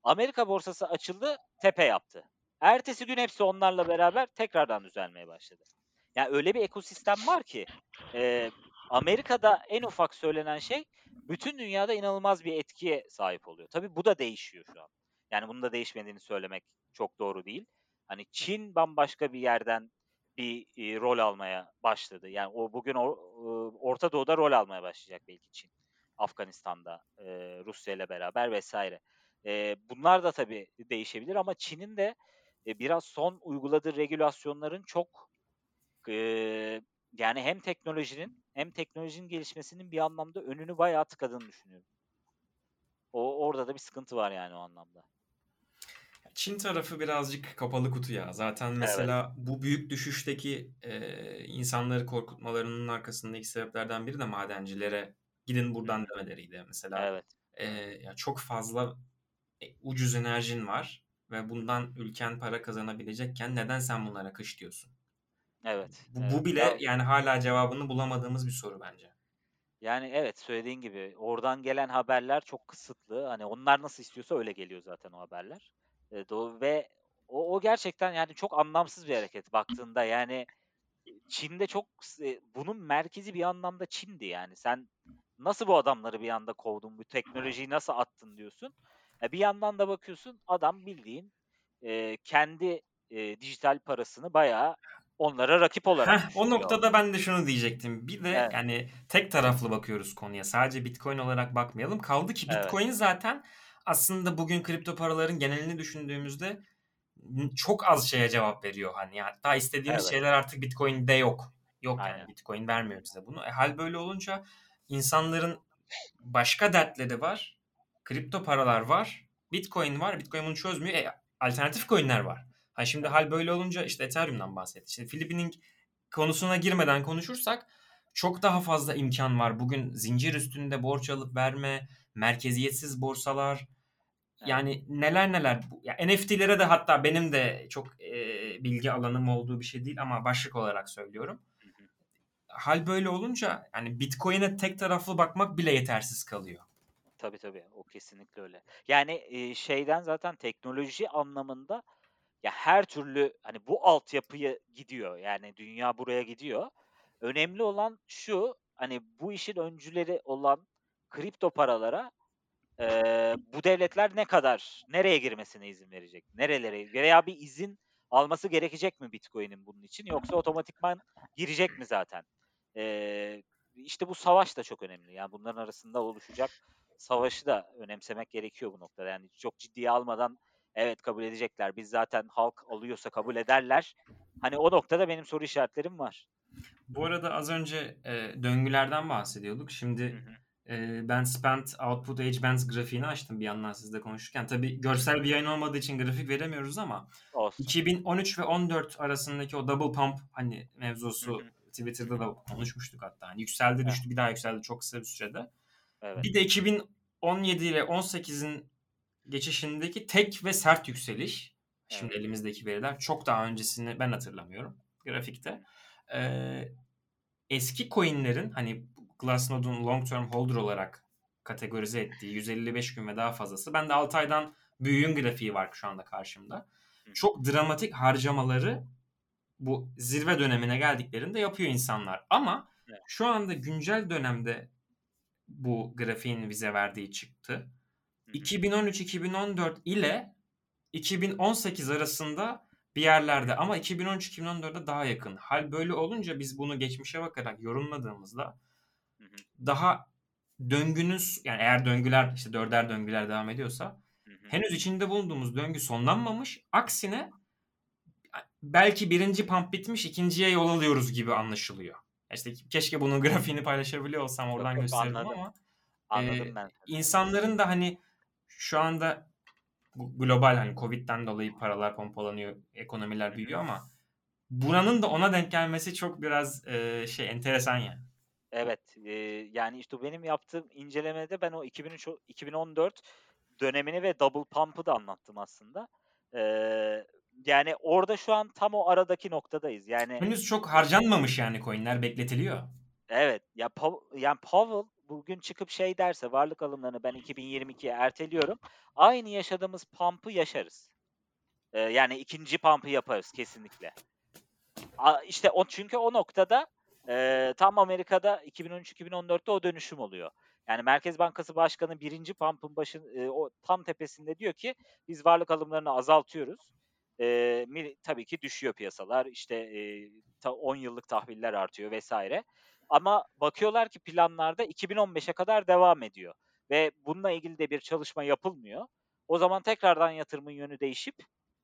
Amerika borsası açıldı, tepe yaptı. Ertesi gün hepsi onlarla beraber tekrardan düzelmeye başladı. Yani öyle bir ekosistem var ki e, Amerika'da en ufak söylenen şey bütün dünyada inanılmaz bir etkiye sahip oluyor. Tabii bu da değişiyor şu an. Yani bunun da değişmediğini söylemek çok doğru değil. Hani Çin bambaşka bir yerden bir e, rol almaya başladı. Yani o bugün or, e, Orta Doğu'da rol almaya başlayacak belki Çin. Afganistan'da, e, Rusya ile beraber vesaire. E, bunlar da tabii değişebilir ama Çin'in de e, biraz son uyguladığı regülasyonların çok e, yani hem teknolojinin hem teknolojinin gelişmesinin bir anlamda önünü bayağı tıkadığını düşünüyorum. O orada da bir sıkıntı var yani o anlamda. Çin tarafı birazcık kapalı kutu ya. Zaten mesela bu büyük düşüşteki e, insanları korkutmalarının arkasındaki sebeplerden biri de madencilere gidin buradan demeleriydi. Mesela Evet. e, ya çok fazla e, ucuz enerjin var ve bundan ülken para kazanabilecekken neden sen bunlara kış diyorsun? Evet. Bu, evet. bu bile Ya- yani hala cevabını bulamadığımız bir soru bence. Yani evet söylediğin gibi oradan gelen haberler çok kısıtlı. Hani onlar nasıl istiyorsa öyle geliyor zaten o haberler. E, do- ve o, o gerçekten yani çok anlamsız bir hareket baktığında. Yani Çin'de çok e, bunun merkezi bir anlamda Çin'di yani. Sen nasıl bu adamları bir anda kovdun, bu teknolojiyi nasıl attın diyorsun. E, bir yandan da bakıyorsun adam bildiğin e, kendi e, dijital parasını bayağı onlara rakip olarak Heh, o noktada ben de şunu diyecektim. Bir de Evet. yani tek taraflı bakıyoruz konuya. Sadece Bitcoin olarak bakmayalım. Kaldı ki Evet. Bitcoin zaten aslında bugün kripto paraların genelini düşündüğümüzde çok az şeye cevap veriyor. Hani hatta istediğimiz Evet. şeyler artık Bitcoin'de yok. Yok yani Aynen. Bitcoin vermiyor bize bunu. E, hal böyle olunca insanların başka dertleri var. Kripto paralar var. Bitcoin var. Bitcoin bunu çözmüyor. E, alternatif coinler var. Ha şimdi hal böyle olunca işte Ethereum'dan bahsettik. Şimdi Filipin'in konusuna girmeden konuşursak çok daha fazla imkan var. Bugün zincir üstünde borç alıp verme, merkeziyetsiz borsalar, yani neler neler. Ya NFT'lere de hatta benim de çok e, bilgi alanım olduğu bir şey değil ama başlık olarak söylüyorum. Hal böyle olunca yani Bitcoin'e tek taraflı bakmak bile yetersiz kalıyor. Tabii tabii o kesinlikle öyle. Yani e, şeyden zaten teknoloji anlamında ya her türlü hani bu altyapıyı gidiyor. Yani dünya buraya gidiyor. Önemli olan şu hani bu işin öncüleri olan kripto paralara e, bu devletler ne kadar nereye girmesine izin verecek? Nerelere veya bir izin alması gerekecek mi Bitcoin'in bunun için yoksa otomatikman girecek mi zaten? E, işte bu savaş da çok önemli. Yani bunların arasında oluşacak savaşı da önemsemek gerekiyor bu noktada. Yani çok ciddiye almadan evet kabul edecekler. Biz zaten halk alıyorsa kabul ederler. Hani o noktada benim soru işaretlerim var. Bu arada az önce e, döngülerden bahsediyorduk. Şimdi hı. e, ben Spent Output Age Bands grafiğini açtım bir yandan sizle konuşurken. Tabii görsel bir yayın olmadığı için grafik veremiyoruz ama Olsun. 2013 ve 14 arasındaki o double pump hani mevzusu Hı hı. Twitter'da da konuşmuştuk hatta. Hani yükseldi Evet. düştü bir daha yükseldi çok kısa bir sürede. Evet. Bir de 2017 ile 18'in geçişindeki tek ve sert yükseliş. Şimdi Evet. elimizdeki veriler çok daha öncesini ben hatırlamıyorum. grafikte. Ee, eski coinlerin hani Glassnode'un long term holder olarak kategorize ettiği 155 gün ve daha fazlası. Ben de 6 aydan büyüğün grafiği var şu anda karşımda. Çok dramatik harcamaları bu zirve dönemine geldiklerinde yapıyor insanlar. Ama şu anda güncel dönemde bu grafiğin vize verdiği çıktı. 2013-2014 ile 2018 arasında bir yerlerde ama 2013-2014'de daha yakın. Hal böyle olunca biz bunu geçmişe bakarak yorumladığımızda daha döngünüz yani eğer döngüler işte dörder döngüler devam ediyorsa henüz içinde bulunduğumuz döngü sonlanmamış. Aksine belki birinci pump bitmiş ikinciye yol alıyoruz gibi anlaşılıyor. İşte keşke bunun *laughs* grafiğini paylaşabiliyor olsam oradan yok, yok, anladım. ama Anladım e, ben. İnsanların da hani şu anda global hani Covid'den dolayı paralar pompalanıyor, ekonomiler büyüyor ama buranın da ona denk gelmesi çok biraz e, şey enteresan yani. Evet, e, yani işte benim yaptığım incelemede ben o 2003 2014 dönemini ve double pump'ı da anlattım aslında. E, yani orada şu an tam o aradaki noktadayız. Yani henüz çok harcanmamış yani coin'ler bekletiliyor. Evet, ya yani Powell bugün çıkıp şey derse varlık alımlarını ben 2022'ye erteliyorum. Aynı yaşadığımız pump'ı yaşarız. Ee, yani ikinci pump'ı yaparız kesinlikle. A, işte o çünkü o noktada e, tam Amerika'da 2013-2014'te o dönüşüm oluyor. Yani Merkez Bankası Başkanı birinci pump'ın başın e, o tam tepesinde diyor ki biz varlık alımlarını azaltıyoruz. E, tabii ki düşüyor piyasalar. İşte e, ta 10 yıllık tahviller artıyor vesaire. Ama bakıyorlar ki planlarda 2015'e kadar devam ediyor. Ve bununla ilgili de bir çalışma yapılmıyor. O zaman tekrardan yatırımın yönü değişip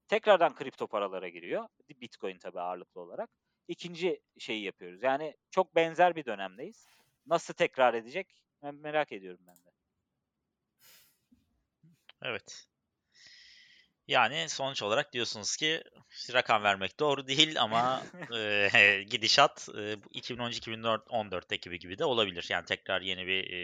tekrardan kripto paralara giriyor. Bitcoin tabii ağırlıklı olarak. İkinci şeyi yapıyoruz. Yani çok benzer bir dönemdeyiz. Nasıl tekrar edecek ben merak ediyorum ben de. Evet. Yani sonuç olarak diyorsunuz ki rakam vermek doğru değil ama *laughs* e, gidişat e, 2013-2014'teki gibi gibi de olabilir. Yani tekrar yeni bir e,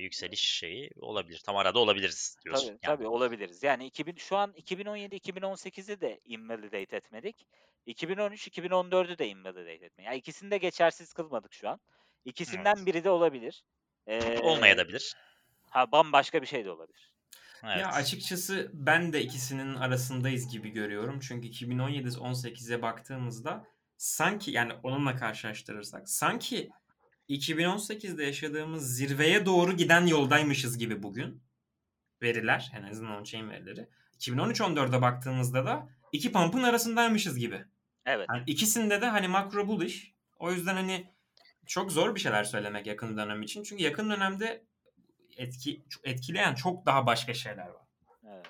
yükseliş şeyi olabilir. Tam arada olabiliriz diyorsun. Tabii, yani. tabii olabiliriz. Yani 2000, şu an 2017-2018'i de invalidate etmedik. 2013-2014'ü de invalidate etmedik. Yani ikisini de geçersiz kılmadık şu an. İkisinden evet. biri de olabilir. Ee, Olmayabilir. Ha bambaşka bir şey de olabilir. Evet. Ya açıkçası ben de ikisinin arasındayız gibi görüyorum. Çünkü 2017-18'e baktığımızda sanki yani onunla karşılaştırırsak sanki 2018'de yaşadığımız zirveye doğru giden yoldaymışız gibi bugün. Veriler en azından on-chain verileri. 2013-14'e baktığımızda da iki pump'ın arasındaymışız gibi. Evet. Yani ikisinde de hani makro bullish. O yüzden hani çok zor bir şeyler söylemek yakın dönem için. Çünkü yakın dönemde etki etkileyen çok daha başka şeyler var. Evet.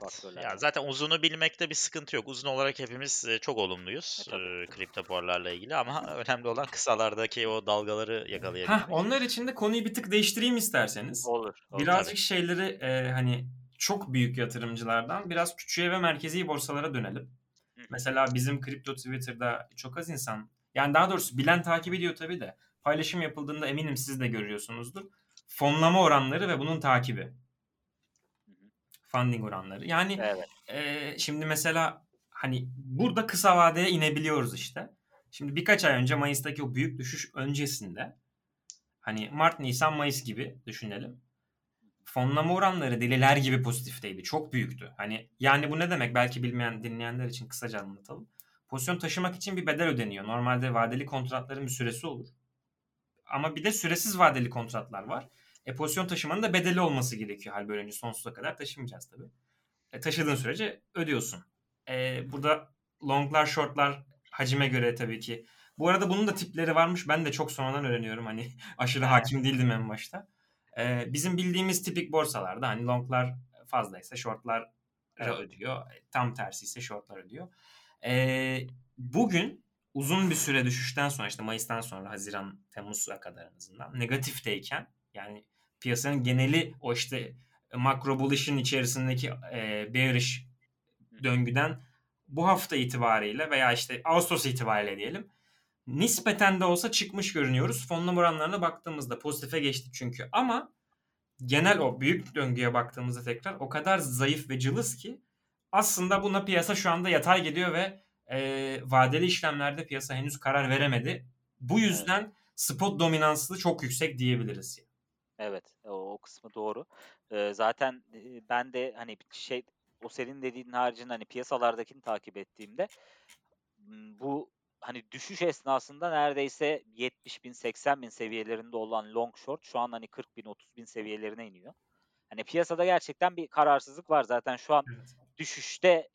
Çok evet. Ya zaten uzunu bilmekte bir sıkıntı yok. Uzun olarak hepimiz çok olumluyuz e, e, kripto paralarla ilgili ama *laughs* önemli olan kısalardaki o dalgaları yakalayabilmek. Heh, onlar için de konuyu bir tık değiştireyim isterseniz. Olur. olur Birazcık tabii. şeyleri e, hani çok büyük yatırımcılardan biraz küçüğe ve merkezi borsalara dönelim. Hı. Mesela bizim kripto Twitter'da çok az insan yani daha doğrusu bilen takip ediyor tabii de paylaşım yapıldığında eminim siz de görüyorsunuzdur fonlama oranları ve bunun takibi. Funding oranları. Yani evet. e, şimdi mesela hani burada kısa vadeye inebiliyoruz işte. Şimdi birkaç ay önce Mayıs'taki o büyük düşüş öncesinde hani Mart, Nisan, Mayıs gibi düşünelim. Fonlama oranları deliler gibi pozitifteydi. Çok büyüktü. Hani yani bu ne demek? Belki bilmeyen dinleyenler için kısaca anlatalım. Pozisyon taşımak için bir bedel ödeniyor. Normalde vadeli kontratların bir süresi olur. Ama bir de süresiz vadeli kontratlar var. E, pozisyon taşımanın da bedeli olması gerekiyor. Hal böylece sonsuza kadar taşımayacağız tabii. E, taşıdığın sürece ödüyorsun. E, burada longlar, shortlar hacime göre tabii ki. Bu arada bunun da tipleri varmış. Ben de çok sonradan öğreniyorum. Hani *laughs* aşırı hakim değildim en başta. E, bizim bildiğimiz tipik borsalarda hani longlar fazlaysa shortlar evet. ödüyor. E, tam tersi ise shortlar ödüyor. E, bugün uzun bir süre düşüşten sonra işte Mayıs'tan sonra Haziran, Temmuz'a kadar en azından negatifteyken yani piyasanın geneli o işte makro bullish'in içerisindeki e, bearish döngüden bu hafta itibariyle veya işte Ağustos itibariyle diyelim nispeten de olsa çıkmış görünüyoruz. Fonlama oranlarına baktığımızda pozitife geçtik çünkü ama genel o büyük döngüye baktığımızda tekrar o kadar zayıf ve cılız ki aslında buna piyasa şu anda yatay gidiyor ve e, vadeli işlemlerde piyasa henüz karar veremedi. Bu yüzden spot dominanslı çok yüksek diyebiliriz. Evet, o, o kısmı doğru. Ee, zaten ben de hani şey o senin dediğin haricinde hani piyasalardakini takip ettiğimde bu hani düşüş esnasında neredeyse 70 bin 80 bin seviyelerinde olan long short şu an hani 40 bin 30 bin seviyelerine iniyor. Hani piyasada gerçekten bir kararsızlık var zaten şu an evet. düşüşte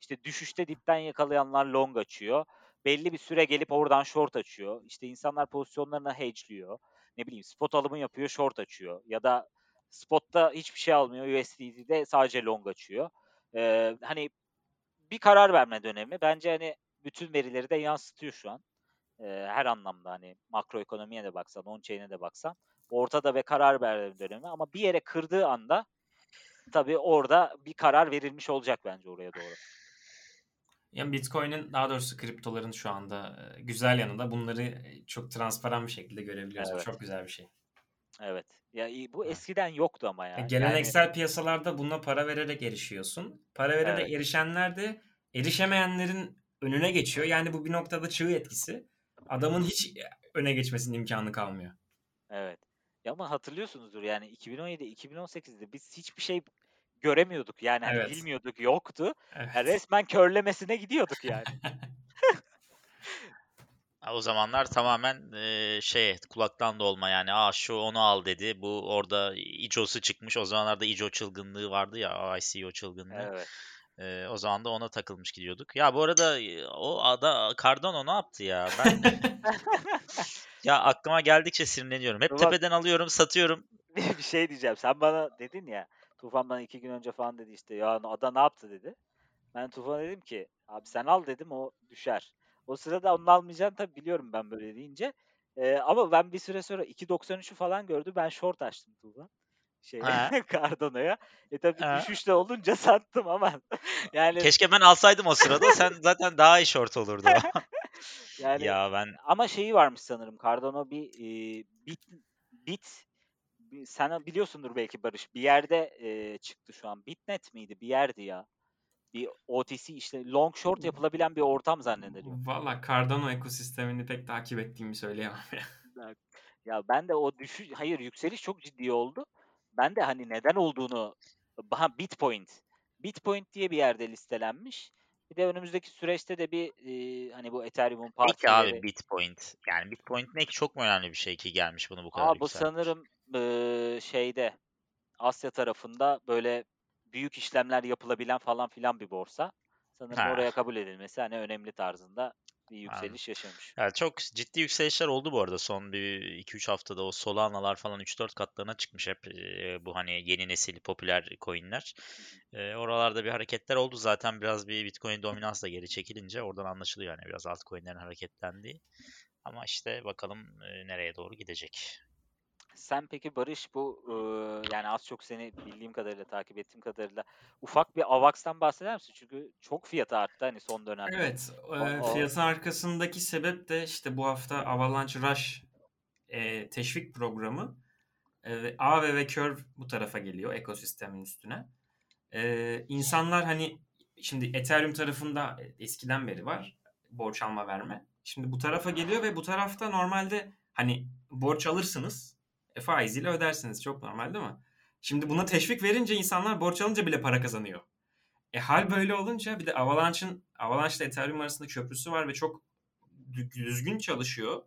işte düşüşte dipten yakalayanlar long açıyor. Belli bir süre gelip oradan short açıyor. İşte insanlar pozisyonlarını hedge'liyor. Ne bileyim spot alımı yapıyor, short açıyor. Ya da spotta hiçbir şey almıyor, USDT'de sadece long açıyor. Ee, hani bir karar verme dönemi. Bence hani bütün verileri de yansıtıyor şu an. Ee, her anlamda hani makroekonomiye de baksan, on-chain'e de baksan. Ortada ve karar verme dönemi. Ama bir yere kırdığı anda tabii orada bir karar verilmiş olacak bence oraya doğru. Yani Bitcoin'in daha doğrusu kriptoların şu anda güzel yanında bunları çok transparan bir şekilde görebiliyoruz. Evet. Bu çok güzel bir şey. Evet. Ya bu eskiden yoktu ama ya. Yani. Geleneksel yani... piyasalarda buna para vererek erişiyorsun. Para vererek evet. erişenler de erişemeyenlerin önüne geçiyor. Yani bu bir noktada çığ etkisi. Adamın hiç öne geçmesinin imkanı kalmıyor. Evet. Ya ama hatırlıyorsunuzdur yani 2017 2018'de biz hiçbir şey göremiyorduk yani hani evet. bilmiyorduk yoktu. Evet. Yani resmen körlemesine gidiyorduk yani. *laughs* *laughs* o zamanlar tamamen e, şey kulaktan dolma yani aa şu onu al dedi. Bu orada ICO'su çıkmış. O zamanlarda ICO çılgınlığı vardı ya ICO çılgınlığı. Evet. E, o zaman da ona takılmış gidiyorduk. Ya bu arada o ada Cardano ne yaptı ya? Ben *laughs* ya aklıma geldikçe sinirleniyorum. Hep Bak, tepeden alıyorum, satıyorum. bir şey diyeceğim. Sen bana dedin ya Tufan bana iki gün önce falan dedi işte ya ada ne yaptı dedi. Ben Tufan'a dedim ki abi sen al dedim o düşer. O sırada onu almayacaksın tabii biliyorum ben böyle deyince. Ee, ama ben bir süre sonra 2.93'ü falan gördü. Ben short açtım Tufan. Şey *laughs* Cardano'ya. E tabii ha. düşüşte olunca *laughs* sattım ama. *laughs* yani Keşke ben alsaydım o sırada. Sen zaten daha iyi short olurdu. yani ya ben ama şeyi varmış sanırım. Cardano bir e, bit bit sen biliyorsundur belki Barış. Bir yerde e, çıktı şu an. Bitnet miydi? Bir yerdi ya. Bir OTC işte long short yapılabilen bir ortam zannediliyor. Valla Cardano ekosistemini pek takip ettiğimi söyleyemem *laughs* ya. ya ben de o düşüş, hayır yükseliş çok ciddi oldu. Ben de hani neden olduğunu, ha Bitpoint. Bitpoint diye bir yerde listelenmiş. Bir de önümüzdeki süreçte de bir e, hani bu Ethereum'un partileri... Peki abi Bitpoint. Yani Bitpoint ne ki çok mu önemli bir şey ki gelmiş bunu bu kadar Aa, bu sanırım e, şeyde Asya tarafında böyle büyük işlemler yapılabilen falan filan bir borsa. Sanırım ha. oraya kabul edilmesi hani önemli tarzında bir yükseliş yaşamış. Yani çok ciddi yükselişler oldu bu arada son bir 2-3 haftada o Solana'lar falan 3-4 katlarına çıkmış hep e, bu hani yeni nesil popüler coinler. E, oralarda bir hareketler oldu zaten biraz bir Bitcoin dominans da geri çekilince oradan anlaşılıyor yani biraz altcoin'lerin hareketlendiği. Ama işte bakalım e, nereye doğru gidecek. Sen peki Barış bu e, yani az çok seni bildiğim kadarıyla takip ettiğim kadarıyla ufak bir AVAX'tan bahseder misin? Çünkü çok fiyatı arttı hani son dönemde. Evet. E, fiyatın arkasındaki sebep de işte bu hafta Avalanche Rush e, teşvik programı. E, Aave ve Curve bu tarafa geliyor ekosistemin üstüne. E, insanlar hani şimdi Ethereum tarafında eskiden beri var borç alma verme. Şimdi bu tarafa geliyor ve bu tarafta normalde hani borç alırsınız e, faiziyle ödersiniz. Çok normal değil mi? Şimdi buna teşvik verince insanlar borç alınca bile para kazanıyor. E hal böyle olunca bir de Avalanche'ın Avalanche ile Ethereum arasında köprüsü var ve çok düzgün çalışıyor.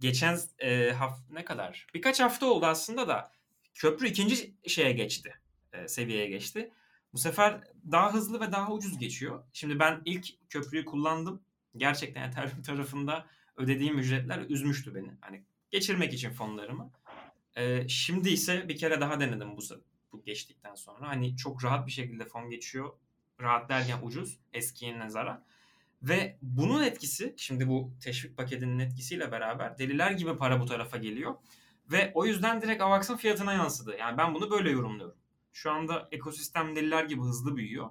Geçen e, haf ne kadar? Birkaç hafta oldu aslında da köprü ikinci şeye geçti. E, seviyeye geçti. Bu sefer daha hızlı ve daha ucuz geçiyor. Şimdi ben ilk köprüyü kullandım. Gerçekten Ethereum tarafında ödediğim ücretler üzmüştü beni. Hani geçirmek için fonlarımı. Şimdi ise bir kere daha denedim bu, bu geçtikten sonra. Hani çok rahat bir şekilde fon geçiyor. Rahat derken ucuz eskiye nazaran. Ve bunun etkisi şimdi bu teşvik paketinin etkisiyle beraber deliler gibi para bu tarafa geliyor. Ve o yüzden direkt AVAX'ın fiyatına yansıdı. Yani ben bunu böyle yorumluyorum. Şu anda ekosistem deliler gibi hızlı büyüyor.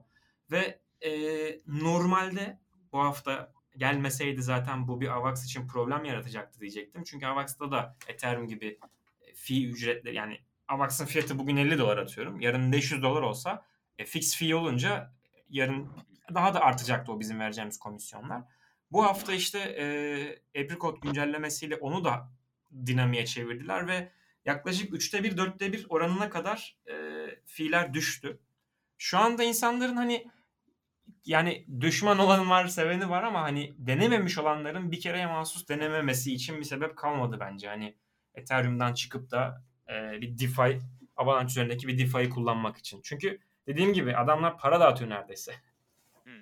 Ve e, normalde bu hafta gelmeseydi zaten bu bir AVAX için problem yaratacaktı diyecektim. Çünkü AVAX'ta da Ethereum gibi fee ücretleri yani Avax'ın fiyatı bugün 50 dolar atıyorum. Yarın 500 dolar olsa e, fix fee olunca yarın daha da artacaktı o bizim vereceğimiz komisyonlar. Bu hafta işte e, Apricot güncellemesiyle onu da dinamiğe çevirdiler ve yaklaşık 3'te 1, 4'te 1 oranına kadar e, fiiller düştü. Şu anda insanların hani yani düşman olan var, seveni var ama hani denememiş olanların bir kereye mahsus denememesi için bir sebep kalmadı bence. Hani Ethereum'dan çıkıp da e, bir DeFi, Avalanche üzerindeki bir DeFi'yi kullanmak için. Çünkü dediğim gibi adamlar para dağıtıyor neredeyse. Hmm.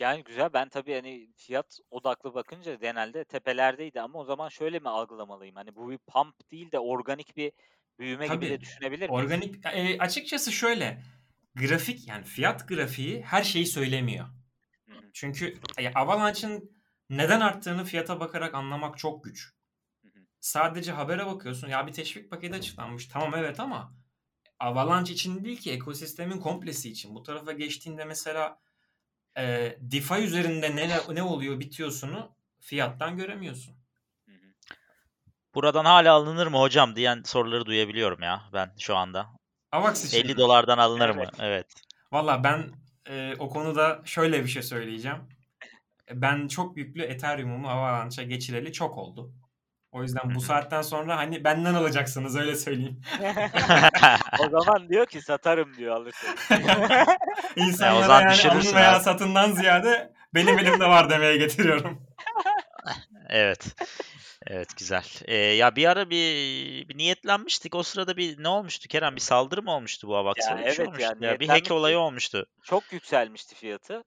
Yani güzel. Ben tabii hani fiyat odaklı bakınca genelde tepelerdeydi ama o zaman şöyle mi algılamalıyım? Hani bu bir pump değil de organik bir büyüme gibi de Tabii düşünebilir miyiz? organik e, açıkçası şöyle grafik yani fiyat grafiği her şeyi söylemiyor. Çünkü e, Avalanche'ın neden arttığını fiyata bakarak anlamak çok güç. Sadece habere bakıyorsun ya bir teşvik paketi açıklanmış tamam evet ama Avalanche için değil ki ekosistemin komplesi için. Bu tarafa geçtiğinde mesela e, DeFi üzerinde ne, ne oluyor bitiyorsunu fiyattan göremiyorsun. Buradan hala alınır mı hocam diyen soruları duyabiliyorum ya ben şu anda. Avax için 50 mi? dolardan alınır mı? Evet. Evet. Valla ben e, o konuda şöyle bir şey söyleyeceğim. Ben çok yüklü Ethereum'umu Avalanche'a geçireli çok oldu. O yüzden bu saatten sonra hani benden alacaksınız öyle söyleyeyim. *laughs* *laughs* O zaman diyor ki satarım diyor alırsanız. *laughs* İnsanlara zaman yani düşürürsün alın veya abi. satından ziyade benim elimde var demeye getiriyorum. Evet. Evet güzel. Ee, ya bir ara bir, bir niyetlenmiştik. O sırada bir ne olmuştu Kerem? Bir saldırı mı olmuştu bu Avax'a? Ya şey evet ya olmuştu ya. Bir hack olayı olmuştu. Çok yükselmişti fiyatı.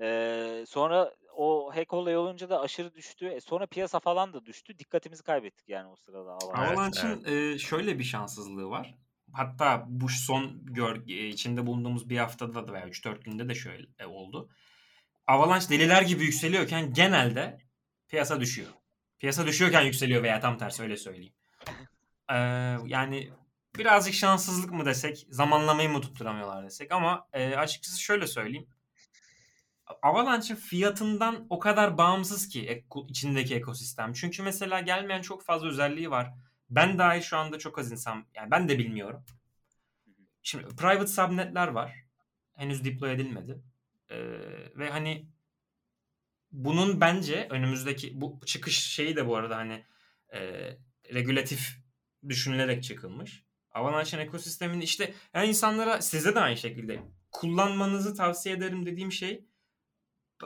Ee, sonra o hack olayı olunca da aşırı düştü. E, sonra piyasa falan da düştü. Dikkatimizi kaybettik yani o sırada Avalanche. Evet, Avalanche'ın e, şöyle bir şanssızlığı var. Hatta bu son gör, e, içinde bulunduğumuz bir haftada da veya 3-4 günde de şöyle e, oldu. Avalanche deliler gibi yükseliyorken genelde piyasa düşüyor. Piyasa düşüyorken yükseliyor veya tam tersi öyle söyleyeyim. Ee, yani birazcık şanssızlık mı desek, zamanlamayı mı tutturamıyorlar desek ama e, açıkçası şöyle söyleyeyim. Avalanche'ın fiyatından o kadar bağımsız ki içindeki ekosistem. Çünkü mesela gelmeyen çok fazla özelliği var. Ben dahi şu anda çok az insan, yani ben de bilmiyorum. Şimdi private subnetler var. Henüz deploy edilmedi. Ee, ve hani bunun bence önümüzdeki bu çıkış şeyi de bu arada hani e, regülatif düşünülerek çıkılmış. Avalanche'ın ekosistemini işte yani insanlara size de aynı şekilde kullanmanızı tavsiye ederim dediğim şey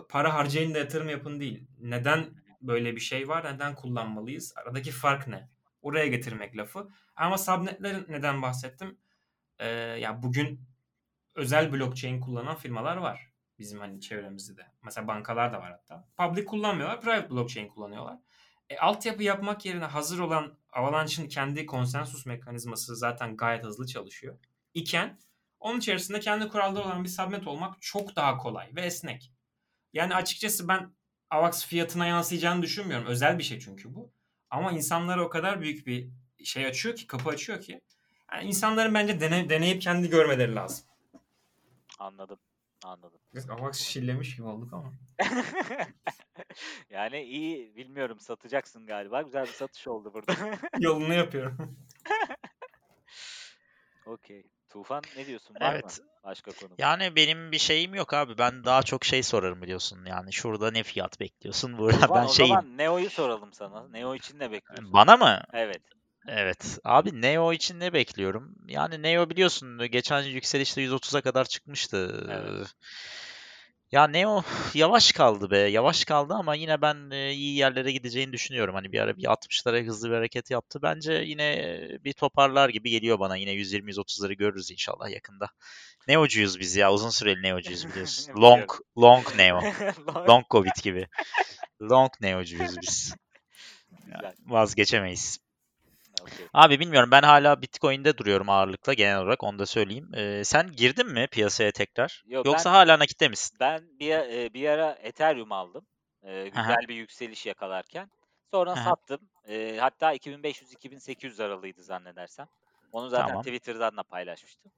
para harcayın da yatırım yapın değil. Neden böyle bir şey var? Neden kullanmalıyız? Aradaki fark ne? Oraya getirmek lafı. Ama subnetlerin neden bahsettim? Ee, ya bugün özel blockchain kullanan firmalar var. Bizim hani çevremizde de. Mesela bankalar da var hatta. Public kullanmıyorlar. Private blockchain kullanıyorlar. E, altyapı yapmak yerine hazır olan Avalanche'ın kendi konsensus mekanizması zaten gayet hızlı çalışıyor. İken onun içerisinde kendi kuralları olan bir subnet olmak çok daha kolay ve esnek. Yani açıkçası ben AVAX fiyatına yansıyacağını düşünmüyorum. Özel bir şey çünkü bu. Ama insanlara o kadar büyük bir şey açıyor ki, kapı açıyor ki. Yani insanların bence dene, deneyip kendi görmeleri lazım. Anladım. Anladım. Biz AVAX şillemiş gibi olduk ama. *laughs* yani iyi bilmiyorum satacaksın galiba. Güzel bir satış oldu burada. Yolunu yapıyorum. *laughs* Okey. Tufan ne diyorsun? Var Evet. mı başka konu? Yani benim bir şeyim yok abi. Ben daha çok şey sorarım biliyorsun. Yani şurada ne fiyat bekliyorsun? *laughs* Burada Tufan, ben o şeyim. zaman Neo'yu soralım sana. Neo için ne bekliyorsun? Bana mı? Evet. Evet. Abi Neo için ne bekliyorum? Yani Neo biliyorsun geçen yükselişte 130'a kadar çıkmıştı. Evet. Ya Neo *laughs* yavaş kaldı be. Yavaş kaldı ama yine ben e, iyi yerlere gideceğini düşünüyorum. Hani bir ara bir 60'lara hızlı bir hareket yaptı. Bence yine e, bir toparlar gibi geliyor bana. Yine 120-130'ları görürüz inşallah yakında. Neocuyuz biz ya. Uzun süreli Neocuyuz biliyorsun. *laughs* Long, long Neo. *laughs* Long- Long Covid gibi. Long Neocuyuz biz. Güzel. Vazgeçemeyiz. Okey. Abi bilmiyorum ben hala Bitcoin'de duruyorum ağırlıkla genel olarak onu da söyleyeyim. Ee, sen girdin mi piyasaya tekrar? Yok, Yoksa ben- hala nakitte misin? Ben bir, e, bir ara Ethereum aldım. E, güzel bir yükseliş yakalarken. Sonra Aha. sattım. E, hatta 2500-2800 aralığıydı zannedersem. Onu zaten Tamam. Twitter'dan da paylaşmıştım.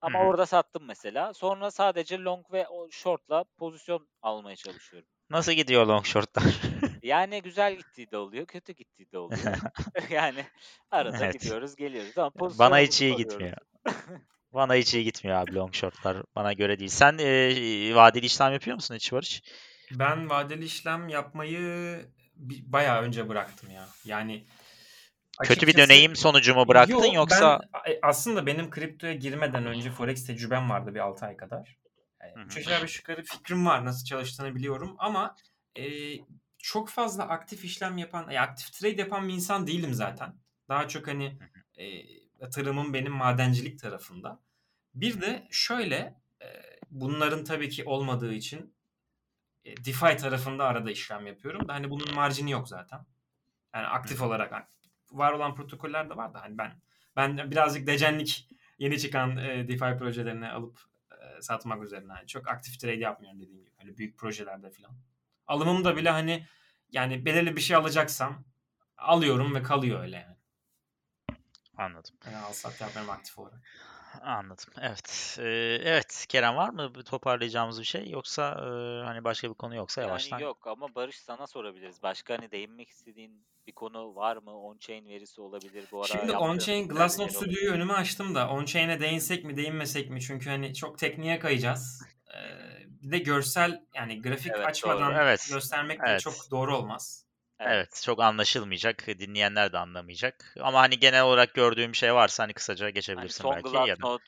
Ama Hı hı. orada sattım mesela. Sonra sadece long ve short'la pozisyon almaya çalışıyorum. Nasıl gidiyor long shortlar? *laughs* Yani güzel gittiği de oluyor, kötü gittiği de oluyor. *laughs* *laughs* yani arada Evet. gidiyoruz, geliyoruz ama Bana hiç iyi gitmiyor. Bana hiç iyi gitmiyor abi long shortlar. Bana göre değil. Sen e, vadeli işlem yapıyor musun hiç Barış? Ben vadeli işlem yapmayı bir, bayağı önce bıraktım ya. Yani Kötü bir deneyim sonucu mu bıraktın Yok, yoksa ben, aslında benim kriptoya girmeden önce forex tecrübem vardı bir 6 ay kadar. Hı. Üç aşağı beş yukarı fikrim var nasıl çalıştığını biliyorum ama e, çok fazla aktif işlem yapan, ya aktif trade yapan bir insan değilim zaten. Daha çok hani e, yatırımım benim madencilik tarafında. Bir de şöyle e, bunların tabii ki olmadığı için e, DeFi tarafında arada işlem yapıyorum da hani bunun marjini yok zaten. Yani aktif olarak hani var olan protokoller de var da hani ben ben birazcık decenlik yeni çıkan e, DeFi projelerini alıp e, satmak üzerine yani çok aktif trade yapmıyorum dediğim gibi. Hani büyük projelerde falan. Alımım bile hani yani belirli bir şey alacaksam alıyorum ve kalıyor öyle yani. anladım. yani al sat yapmıyorum aktif olarak. Anladım. Evet. Ee, evet. Kerem var mı bir toparlayacağımız bir şey yoksa e, hani başka bir konu yoksa yavaştan Yani yok ama Barış sana sorabiliriz. Başka hani değinmek istediğin bir konu var mı? On-chain verisi olabilir bu ara. Şimdi on-chain Glassnode. Studio'yu önüme açtım da on-chain'e değinsek mi değinmesek mi? Çünkü hani çok tekniğe kayacağız. Ee, bir de görsel yani grafik Evet, açmadan doğru. Evet. göstermek de Evet. çok doğru olmaz. Evet, çok anlaşılmayacak. Dinleyenler de anlamayacak. Ama hani genel olarak gördüğüm bir şey varsa hani kısaca Hani geçebilirsin son belki da. Glassnode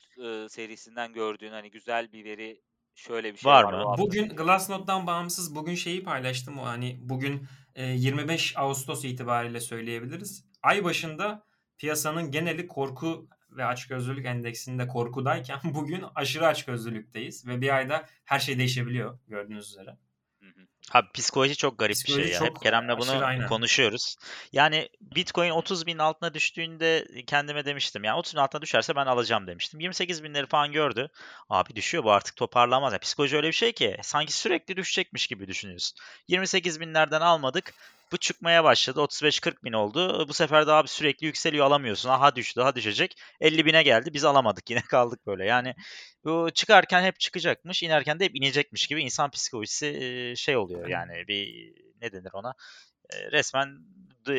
e, serisinden gördüğün hani güzel bir veri şöyle bir şey Var var. mı? Bugün. Glassnode'dan bağımsız bugün şeyi paylaştım. O hani bugün e, 25 Ağustos itibariyle söyleyebiliriz. Ay başında piyasanın geneli korku ve açgözlülük endeksinde korkudayken *laughs* bugün aşırı açgözlülükteyiz ve bir ayda her şey değişebiliyor gördüğünüz üzere. Hı hı. Abi psikoloji çok garip bir Psikoloji şey ya. Hep Kerem'le bunu aynen. konuşuyoruz. Yani Bitcoin 30 bin altına düştüğünde kendime demiştim. Yani 30 bin altına düşerse ben alacağım demiştim. 28 binleri falan gördü. Abi düşüyor bu artık toparlanmaz. Yani psikoloji öyle bir şey ki sanki sürekli düşecekmiş gibi düşünüyorsun. 28 binlerden almadık. Bu çıkmaya başladı. 35-40 bin oldu. Bu sefer de abi sürekli yükseliyor alamıyorsun. Aha düştü, daha düşecek. 50 bine geldi. Biz alamadık. Yine *laughs* kaldık böyle. Yani bu çıkarken hep çıkacakmış, inerken de hep inecekmiş gibi insan psikolojisi şey oluyor yani bir ne denir ona? E, Resmen e,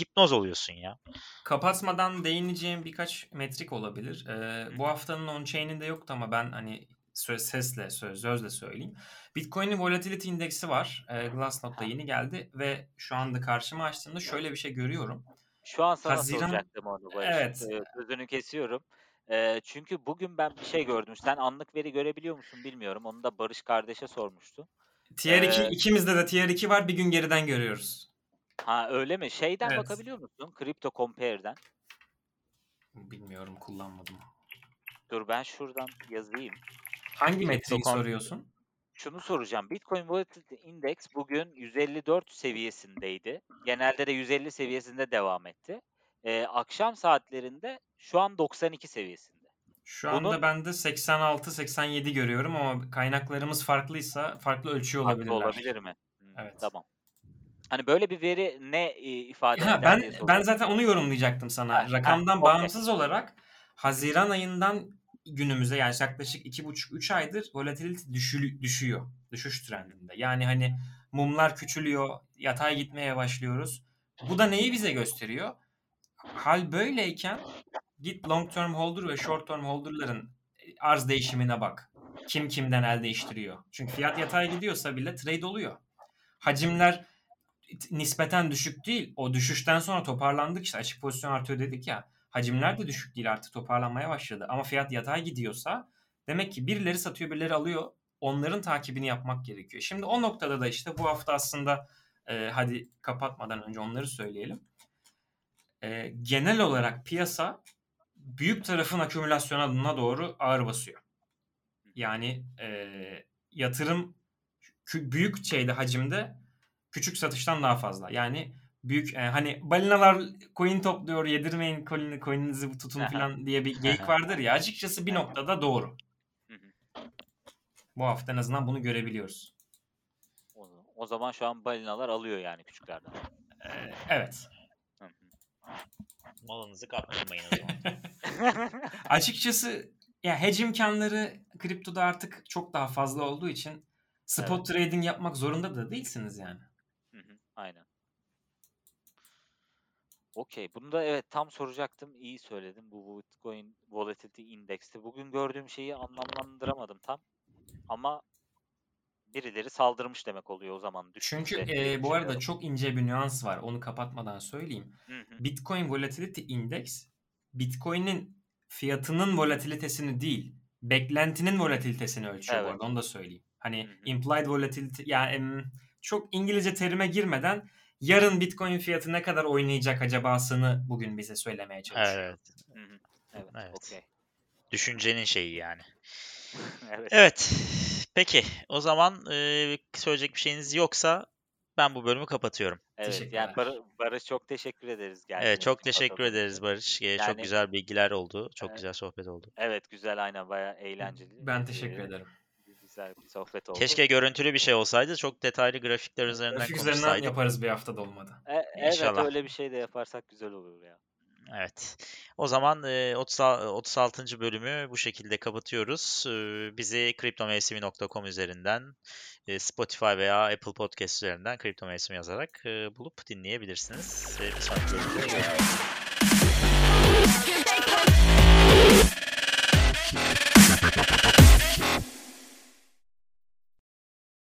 hipnoz oluyorsun ya. Kapatmadan değineceğim birkaç metrik olabilir. Ee, bu haftanın on-chain'inde yoktu ama ben hani söz, sesle, söz, sözle söyleyeyim. Bitcoin'in volatility indeksi var. Ee, Glassnode'da yeni geldi ve şu anda karşıma açtığımda şöyle bir şey görüyorum. Şu an sana Haziran- soracaktım onu Barış. Evet. Sözünü kesiyorum. Ee, çünkü bugün ben bir şey gördüm. Sen anlık veri görebiliyor musun bilmiyorum. Onu da Barış kardeşe sormuştum. Tier 2, Ee, ikimizde de Tier 2 var bir gün geriden görüyoruz. Ha öyle mi? Şeyden Evet. bakabiliyor musun? Crypto Compare'den. Bilmiyorum kullanmadım. Dur ben şuradan yazayım. Hangi metriği soruyorsun? Şunu soracağım. Bitcoin Volatility Index bugün 154 seviyesindeydi. Genelde de 150 seviyesinde devam etti. Ee, akşam saatlerinde şu an 92 seviyesinde. Şu anda Bunun- ben de 86-87 görüyorum ama kaynaklarımız farklıysa farklı ölçüyor Haklı olabilirler. olabilir mi? Hmm, Evet. Tamam. Hani böyle bir veri ne e, ifade Ha, eder ben ben zaten onu yorumlayacaktım sana. Ha, ha, Rakamdan okey. bağımsız olarak Haziran ayından günümüze yani yaklaşık 2,5-3 aydır volatility düşü- düşüyor. Düşüş trendinde. Yani hani mumlar küçülüyor, yatay gitmeye başlıyoruz. Bu da neyi bize gösteriyor? Hal böyleyken git long term holder ve short term holder'ların arz değişimine bak. Kim kimden el değiştiriyor. Çünkü fiyat yatay gidiyorsa bile trade oluyor. Hacimler nispeten düşük değil. O düşüşten sonra toparlandık işte açık pozisyon artıyor dedik ya. Hacimler de düşük değil artık toparlanmaya başladı. Ama fiyat yatay gidiyorsa demek ki birileri satıyor birileri alıyor. Onların takibini yapmak gerekiyor. Şimdi o noktada da işte bu hafta aslında e, hadi kapatmadan önce onları söyleyelim. E, genel olarak piyasa büyük tarafın akümülasyona doğru ağır basıyor. Yani e, yatırım büyük şeyde hacimde küçük satıştan daha fazla. Yani büyük e, hani balinalar coin topluyor yedirmeyin coin, coin'inizi tutun falan diye bir geyik vardır ya açıkçası bir noktada doğru. Bu hafta en azından bunu görebiliyoruz. O, zaman şu an balinalar alıyor yani küçüklerden. E, evet. Malınızı kaptırmayın o zaman. *laughs* *laughs* Açıkçası ya hedge imkanları kriptoda artık çok daha fazla olduğu için spot trading yapmak zorunda da değilsiniz yani. Hı hı, Aynen. Okey. Bunu da evet tam soracaktım. İyi söyledim. Bu Bitcoin Volatility Index'ti. Bugün gördüğüm şeyi anlamlandıramadım tam. Ama birileri saldırmış demek oluyor o zaman. Çünkü e, bu arada çok ince bir nüans var. Onu kapatmadan söyleyeyim. Hı hı. Bitcoin Volatility Index Bitcoin'in fiyatının volatilitesini değil, beklentinin volatilitesini ölçüyor bu Evet. arada. Onu da söyleyeyim. Hani Hı hı. implied volatility yani çok İngilizce terime girmeden yarın Bitcoin fiyatı ne kadar oynayacak acabasını bugün bize söylemeye çalışıyor. Evet. Hı hı. Evet. Evet. Okey. Düşüncenin şeyi yani. *laughs* evet. Evet. Peki. O zaman e, söyleyecek bir şeyiniz yoksa ben bu bölümü kapatıyorum. Evet. Teşekkürler. Yani Bar- Barış çok teşekkür ederiz geldiğiniz Evet, çok teşekkür katıldığınız ederiz. Barış. E, çok Yani- güzel bilgiler oldu. Çok Evet. güzel sohbet oldu. Evet güzel aynen bayağı eğlenceli. Ben teşekkür Ee, ederim. Güzel bir sohbet oldu. Keşke görüntülü bir şey olsaydı. Çok detaylı grafikler üzerinden Grafik üzerinden konuşsaydık. yaparız bir hafta da olmadı. E, evet İnşallah. öyle bir şey de yaparsak güzel olur ya. Evet. O zaman e, 30 36. bölümü bu şekilde kapatıyoruz. E, Bizi kriptomevsimi.com üzerinden Spotify veya Apple Podcast üzerinden kripto mevsimi yazarak bulup dinleyebilirsiniz. Bir sonraki bölümde görüşmek üzere.